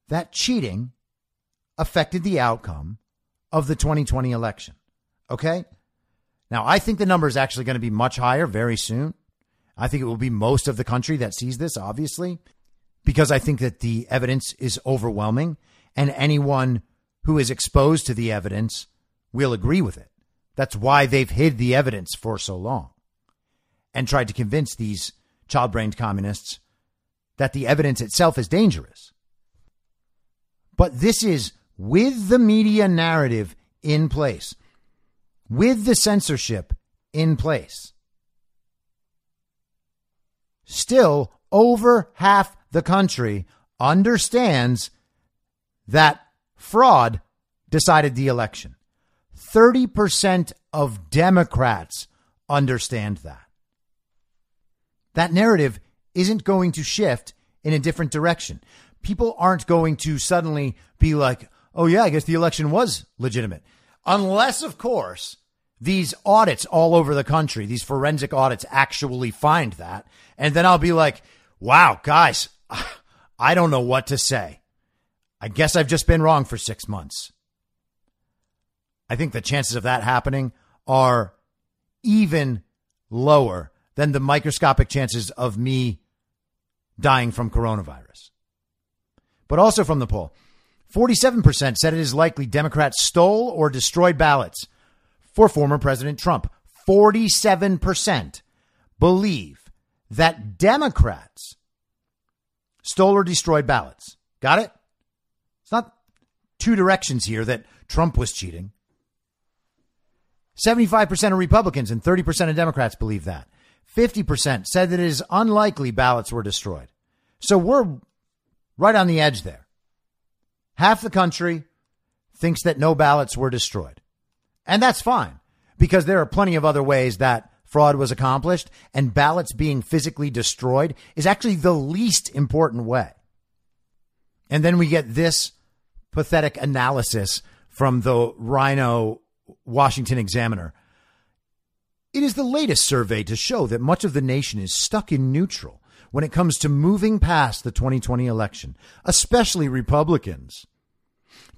that cheating affected the outcome of the 2020 election. Okay? Now, I think the number is actually going to be much higher very soon. I think it will be most of the country that sees this, obviously, because I think that the evidence is overwhelming and anyone who is exposed to the evidence will agree with it. That's why they've hid the evidence for so long and tried to convince these child brained communists that the evidence itself is dangerous. But this is with the media narrative in place with the censorship in place. still over half the country understands that fraud decided the election. 30% of Democrats understand that. That narrative isn't going to shift in a different direction. People aren't going to suddenly be like, oh, yeah, I guess the election was legitimate. Unless, of course, these audits all over the country, these forensic audits actually find that. And then I'll be like, wow, guys, I don't know what to say. I guess I've just been wrong for six months. I think the chances of that happening are even lower than the microscopic chances of me dying from coronavirus. But also from the poll, 47% said it is likely Democrats stole or destroyed ballots for former President Trump. 47% believe that Democrats stole or destroyed ballots. Got it? It's not two directions here that Trump was cheating. 75% of Republicans and 30% of Democrats believe that. 50% said that it is unlikely ballots were destroyed. So we're right on the edge there. Half the country thinks that no ballots were destroyed. And that's fine because there are plenty of other ways that fraud was accomplished and ballots being physically destroyed is actually the least important way. And then we get this pathetic analysis from the RINO Washington Examiner. It is the latest survey to show that much of the nation is stuck in neutral when it comes to moving past the 2020 election, especially Republicans.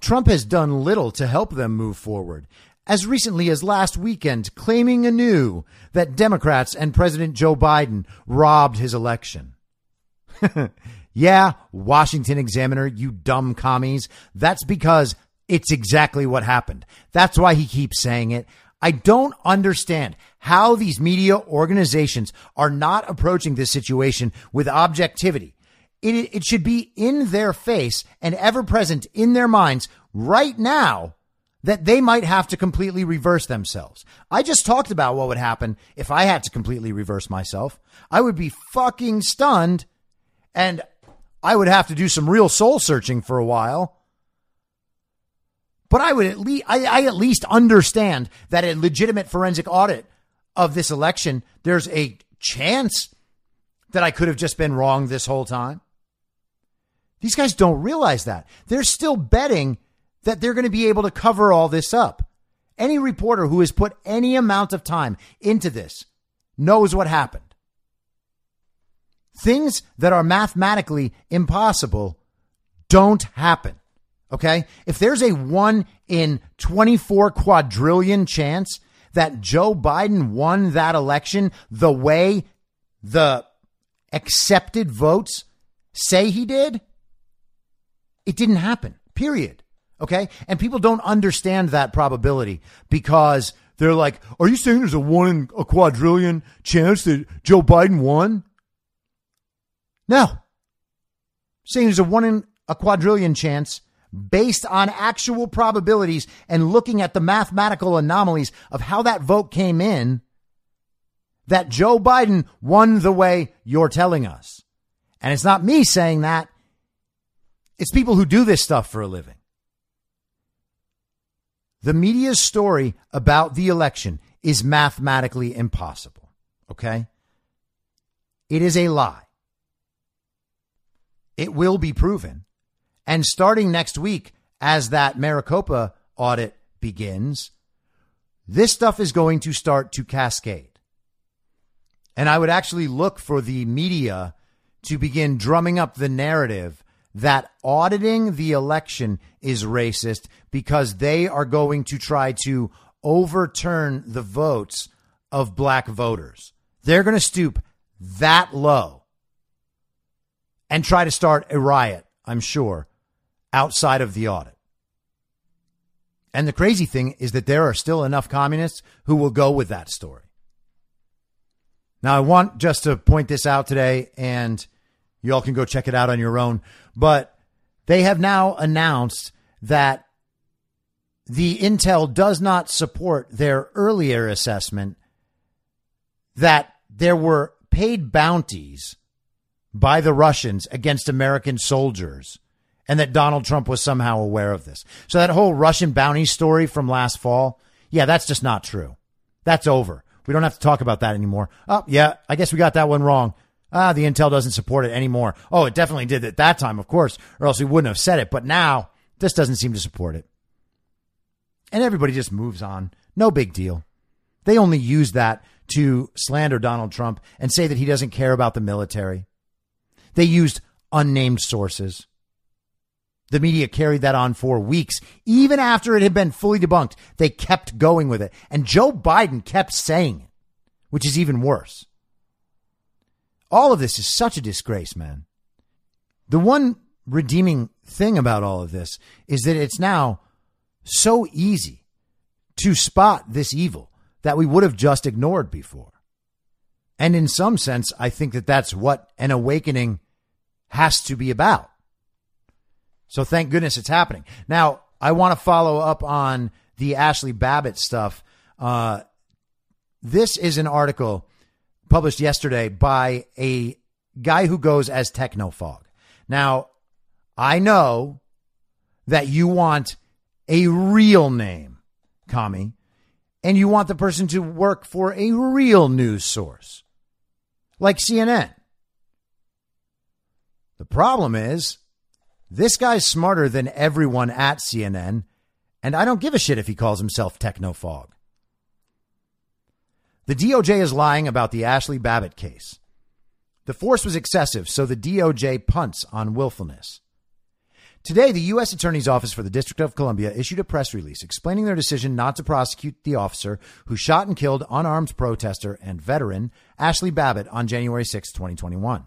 Trump has done little to help them move forward, as recently as last weekend, claiming anew that Democrats and President Joe Biden robbed his election. yeah, Washington Examiner, you dumb commies. That's because it's exactly what happened. That's why he keeps saying it. I don't understand how these media organizations are not approaching this situation with objectivity. It, it should be in their face and ever present in their minds right now that they might have to completely reverse themselves. I just talked about what would happen if I had to completely reverse myself. I would be fucking stunned and I would have to do some real soul searching for a while. But I would at least, I, I at least understand that a legitimate forensic audit of this election, there's a chance that I could have just been wrong this whole time. These guys don't realize that. They're still betting that they're going to be able to cover all this up. Any reporter who has put any amount of time into this knows what happened. Things that are mathematically impossible don't happen. Okay. If there's a one in 24 quadrillion chance that Joe Biden won that election the way the accepted votes say he did, it didn't happen, period. Okay. And people don't understand that probability because they're like, are you saying there's a one in a quadrillion chance that Joe Biden won? No. Saying there's a one in a quadrillion chance based on actual probabilities and looking at the mathematical anomalies of how that vote came in that Joe Biden won the way you're telling us. And it's not me saying that. It's people who do this stuff for a living. The media's story about the election is mathematically impossible. Okay? It is a lie. It will be proven. And starting next week, as that Maricopa audit begins, this stuff is going to start to cascade. And I would actually look for the media to begin drumming up the narrative that auditing the election is racist because they are going to try to overturn the votes of black voters. They're going to stoop that low and try to start a riot, I'm sure, outside of the audit. And the crazy thing is that there are still enough communists who will go with that story. Now, I want just to point this out today, and you all can go check it out on your own. But they have now announced that the intel does not support their earlier assessment that there were paid bounties by the Russians against American soldiers and that Donald Trump was somehow aware of this. So that whole Russian bounty story from last fall, yeah, that's just not true. That's over. We don't have to talk about that anymore. Oh, yeah, I guess we got that one wrong. Ah, the intel doesn't support it anymore. Oh, it definitely did at that time, of course, or else we wouldn't have said it. But now this doesn't seem to support it. And everybody just moves on. No big deal. They only use that to slander Donald Trump and say that he doesn't care about the military. They used unnamed sources. The media carried that on for weeks. Even after it had been fully debunked, they kept going with it. And Joe Biden kept saying it, which is even worse. All of this is such a disgrace, man. The one redeeming thing about all of this is that it's now so easy to spot this evil that we would have just ignored before. And in some sense, I think that that's what an awakening has to be about. So thank goodness it's happening. Now, I want to follow up on the Ashli Babbitt stuff. Uh, this is an article published yesterday by a guy who goes as Techno Fog. Now, I know that you want a real name, Kami, and you want the person to work for a real news source like CNN. The problem is, this guy's smarter than everyone at CNN, and I don't give a shit if he calls himself Techno Fog. The DOJ is lying about the Ashli Babbitt case. The force was excessive, so the DOJ punts on willfulness. Today, the U.S. Attorney's Office for the District of Columbia issued a press release explaining their decision not to prosecute the officer who shot and killed unarmed protester and veteran Ashli Babbitt on January 6, 2021.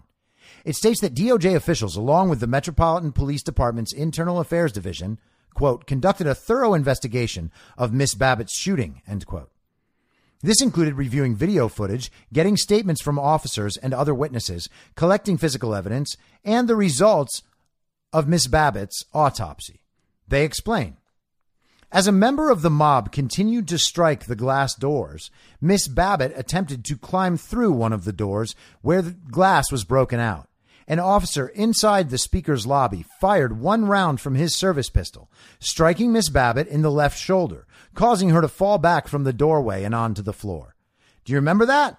It states that DOJ officials, along with the Metropolitan Police Department's Internal Affairs Division, quote, conducted a thorough investigation of Miss Babbitt's shooting, end quote. This included reviewing video footage, getting statements from officers and other witnesses, collecting physical evidence, and the results of Miss Babbitt's autopsy. They explain. As a member of the mob continued to strike the glass doors, Miss Babbitt attempted to climb through one of the doors where the glass was broken out. An officer inside the speaker's lobby fired one round from his service pistol, striking Miss Babbitt in the left shoulder, causing her to fall back from the doorway and onto the floor. Do you remember that?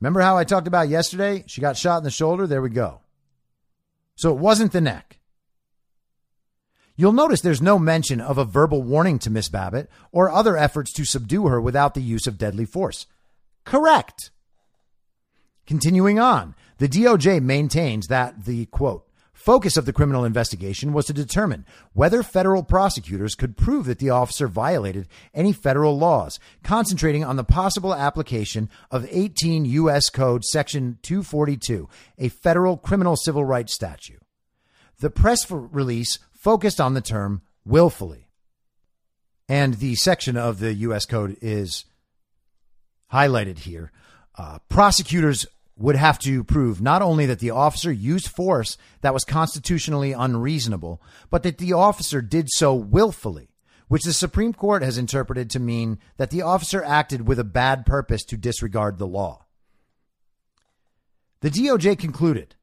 Remember how I talked about yesterday? She got shot in the shoulder. There we go. So it wasn't the neck. You'll notice there's no mention of a verbal warning to Miss Babbitt or other efforts to subdue her without the use of deadly force. Correct. Continuing on, the DOJ maintains that the quote, focus of the criminal investigation was to determine whether federal prosecutors could prove that the officer violated any federal laws, concentrating on the possible application of 18 U.S. Code Section 242, a federal criminal civil rights statute. The press release focused on the term willfully. And the section of the U.S. Code is highlighted here. Uh, prosecutors would have to prove not only that the officer used force that was constitutionally unreasonable, but that the officer did so willfully, which the Supreme Court has interpreted to mean that the officer acted with a bad purpose to disregard the law. The DOJ concluded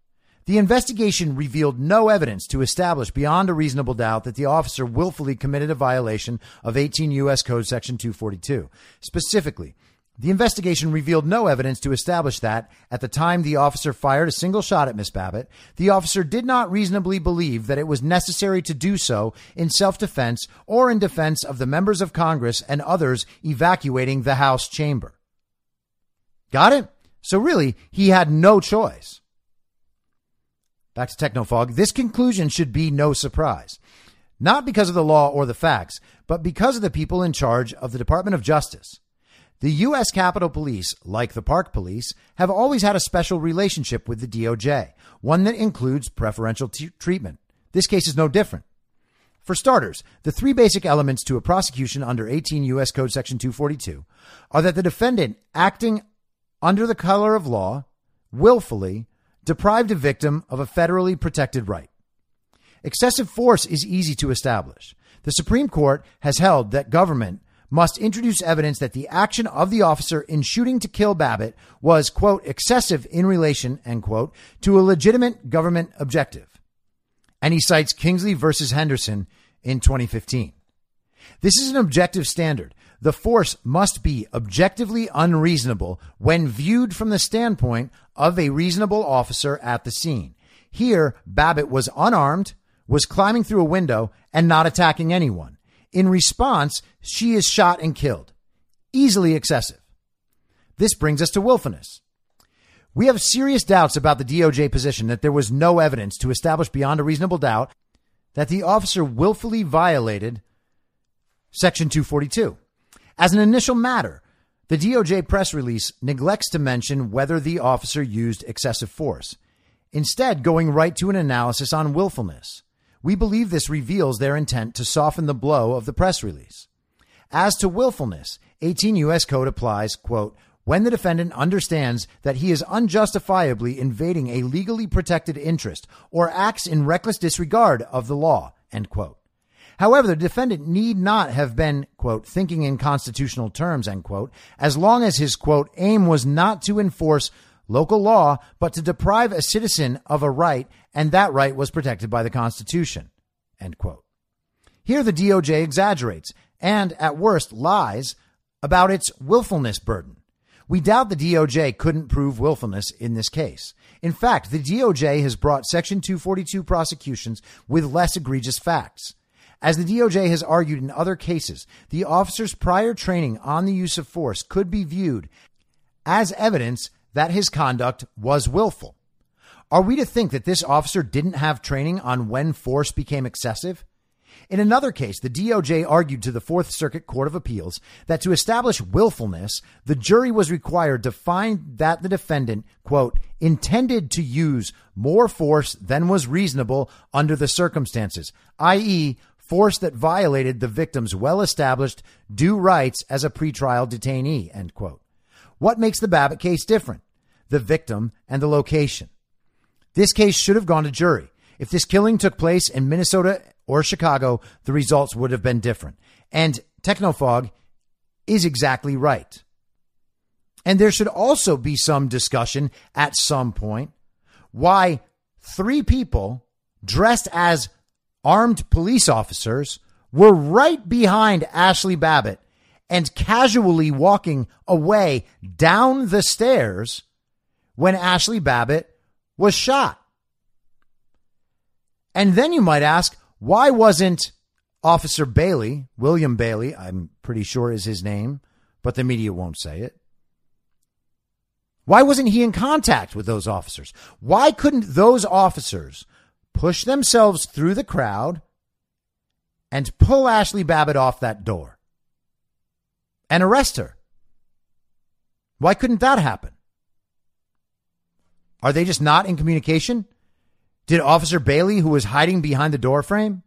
the investigation revealed no evidence to establish beyond a reasonable doubt that the officer willfully committed a violation of 18 U.S. Code Section 242. Specifically, the investigation revealed no evidence to establish that, at the time the officer fired a single shot at Miss Babbitt, the officer did not reasonably believe that it was necessary to do so in self defense or in defense of the members of Congress and others evacuating the House chamber. Got it? So really, he had no choice. Back to Techno Fog. This conclusion should be no surprise. Not because of the law or the facts, but because of the people in charge of the Department of Justice. The U.S. Capitol Police, like the Park Police, have always had a special relationship with the DOJ, one that includes preferential t- treatment. This case is no different. For starters, the three basic elements to a prosecution under 18 U.S. Code Section 242 are that the defendant, acting under the color of law, willfully deprived a victim of a federally protected right. Excessive force is easy to establish. The Supreme Court has held that government must introduce evidence that the action of the officer in shooting to kill Babbitt was, quote, excessive in relation, end quote, to a legitimate government objective. And he cites Kingsley versus Henderson in 2015. This is an objective standard. The force must be objectively unreasonable when viewed from the standpoint of a reasonable officer at the scene. Here, Babbitt was unarmed, was climbing through a window, and not attacking anyone. In response, she is shot and killed. Easily excessive. This brings us to willfulness. We have serious doubts about the DOJ position that there was no evidence to establish beyond a reasonable doubt that the officer willfully violated Section 242. As an initial matter, the DOJ press release neglects to mention whether the officer used excessive force, instead, going right to an analysis on willfulness. We believe this reveals their intent to soften the blow of the press release. As to willfulness, 18 U.S. Code applies, quote, when the defendant understands that he is unjustifiably invading a legally protected interest or acts in reckless disregard of the law, end quote. However, the defendant need not have been, quote, thinking in constitutional terms, end quote, as long as his, quote, aim was not to enforce local law, but to deprive a citizen of a right, and that right was protected by the Constitution. End quote. Here the DOJ exaggerates and, at worst, lies about its willfulness burden. We doubt the DOJ couldn't prove willfulness in this case. In fact, the DOJ has brought Section 242 prosecutions with less egregious facts. As the DOJ has argued in other cases, the officer's prior training on the use of force could be viewed as evidence that his conduct was willful. Are we to think that this officer didn't have training on when force became excessive? In another case, the DOJ argued to the Fourth Circuit Court of Appeals that to establish willfulness, the jury was required to find that the defendant, quote, intended to use more force than was reasonable under the circumstances, i.e., force that violated the victim's well established due rights as a pretrial detainee, end quote. What makes the Babbitt case different? The victim and the location. This case should have gone to jury. If this killing took place in Minnesota or Chicago, the results would have been different. And Techno Fog is exactly right. And there should also be some discussion at some point why three people dressed as armed police officers were right behind Ashli Babbitt and casually walking away down the stairs when Ashli Babbitt was shot. And then you might ask, why wasn't Officer Bailey, William Bailey, I'm pretty sure is his name, but the media won't say it. Why wasn't he in contact with those officers? Why couldn't those officers push themselves through the crowd and pull Ashli Babbitt off that door and arrest her? Why couldn't that happen? Are they just not in communication? Did Officer Bailey, who was hiding behind the doorframe,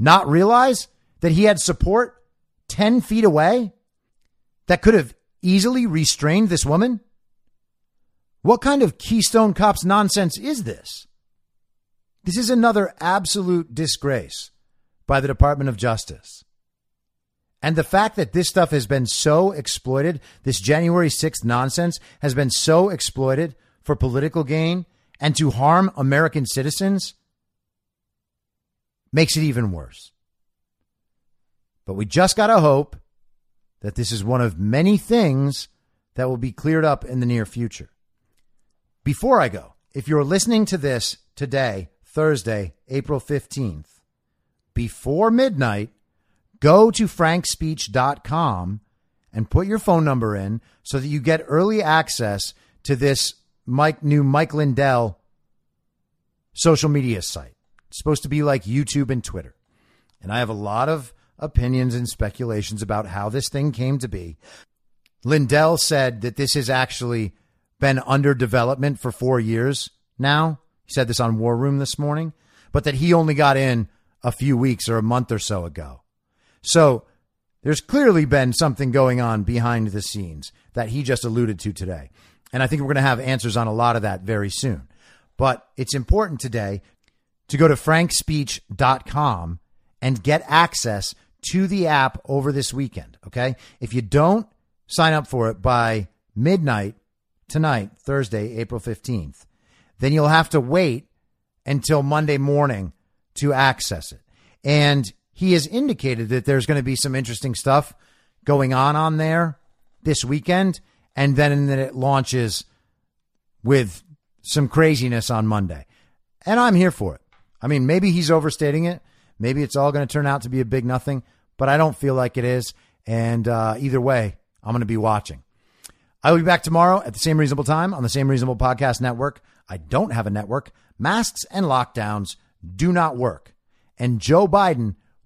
not realize that he had support 10 feet away that could have easily restrained this woman? What kind of Keystone Cops nonsense is this? This is another absolute disgrace by the Department of Justice. And the fact that this stuff has been so exploited, this January 6th nonsense has been so exploited for political gain and to harm American citizens makes it even worse. But we just got to hope that this is one of many things that will be cleared up in the near future. Before I go, if you're listening to this today, Thursday, April 15th, before midnight, go to frankspeech.com and put your phone number in so that you get early access to this Mike new Mike Lindell social media site. It's supposed to be like YouTube and Twitter. And I have a lot of opinions and speculations about how this thing came to be. Lindell said that this has actually been under development for four years now. He said this on War Room this morning, but that he only got in a few weeks or a month or so ago. So there's clearly been something going on behind the scenes that he just alluded to today. And I think we're going to have answers on a lot of that very soon. But it's important today to go to frankspeech.com and get access to the app over this weekend. Okay. If you don't sign up for it by midnight tonight, Thursday, April 15th, then you'll have to wait until Monday morning to access it. And he has indicated that there's going to be some interesting stuff going on on there this weekend. And then, it launches with some craziness on Monday. And I'm here for it. I mean, maybe he's overstating it. Maybe it's all going to turn out to be a big nothing, but I don't feel like it is. And uh, either way, I'm going to be watching. I will be back tomorrow at the same reasonable time on the same reasonable podcast network. I don't have a network. Masks and lockdowns do not work. And Joe Biden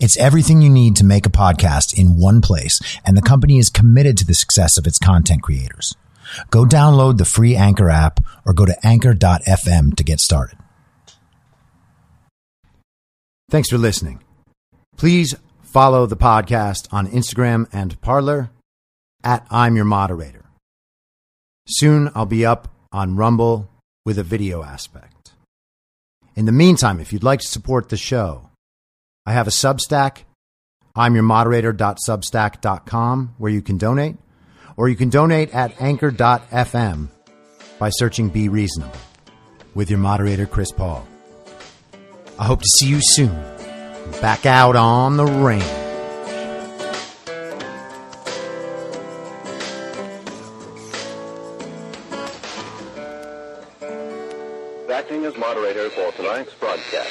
It's everything you need to make a podcast in one place, and the company is committed to the success of its content creators. Go download the free Anchor app or go to anchor.fm to get started. Thanks for listening. Please follow the podcast on Instagram and Parler at I'm Your Moderator. Soon I'll be up on Rumble with a video aspect. In the meantime, if you'd like to support the show, I have a Substack, I'm your moderator.substack.com, where you can donate or you can donate at anchor.fm by searching Be Reasonable with your moderator, Chris Paul. I hope to see you soon. Back out on the range. Acting as moderator for tonight's broadcast.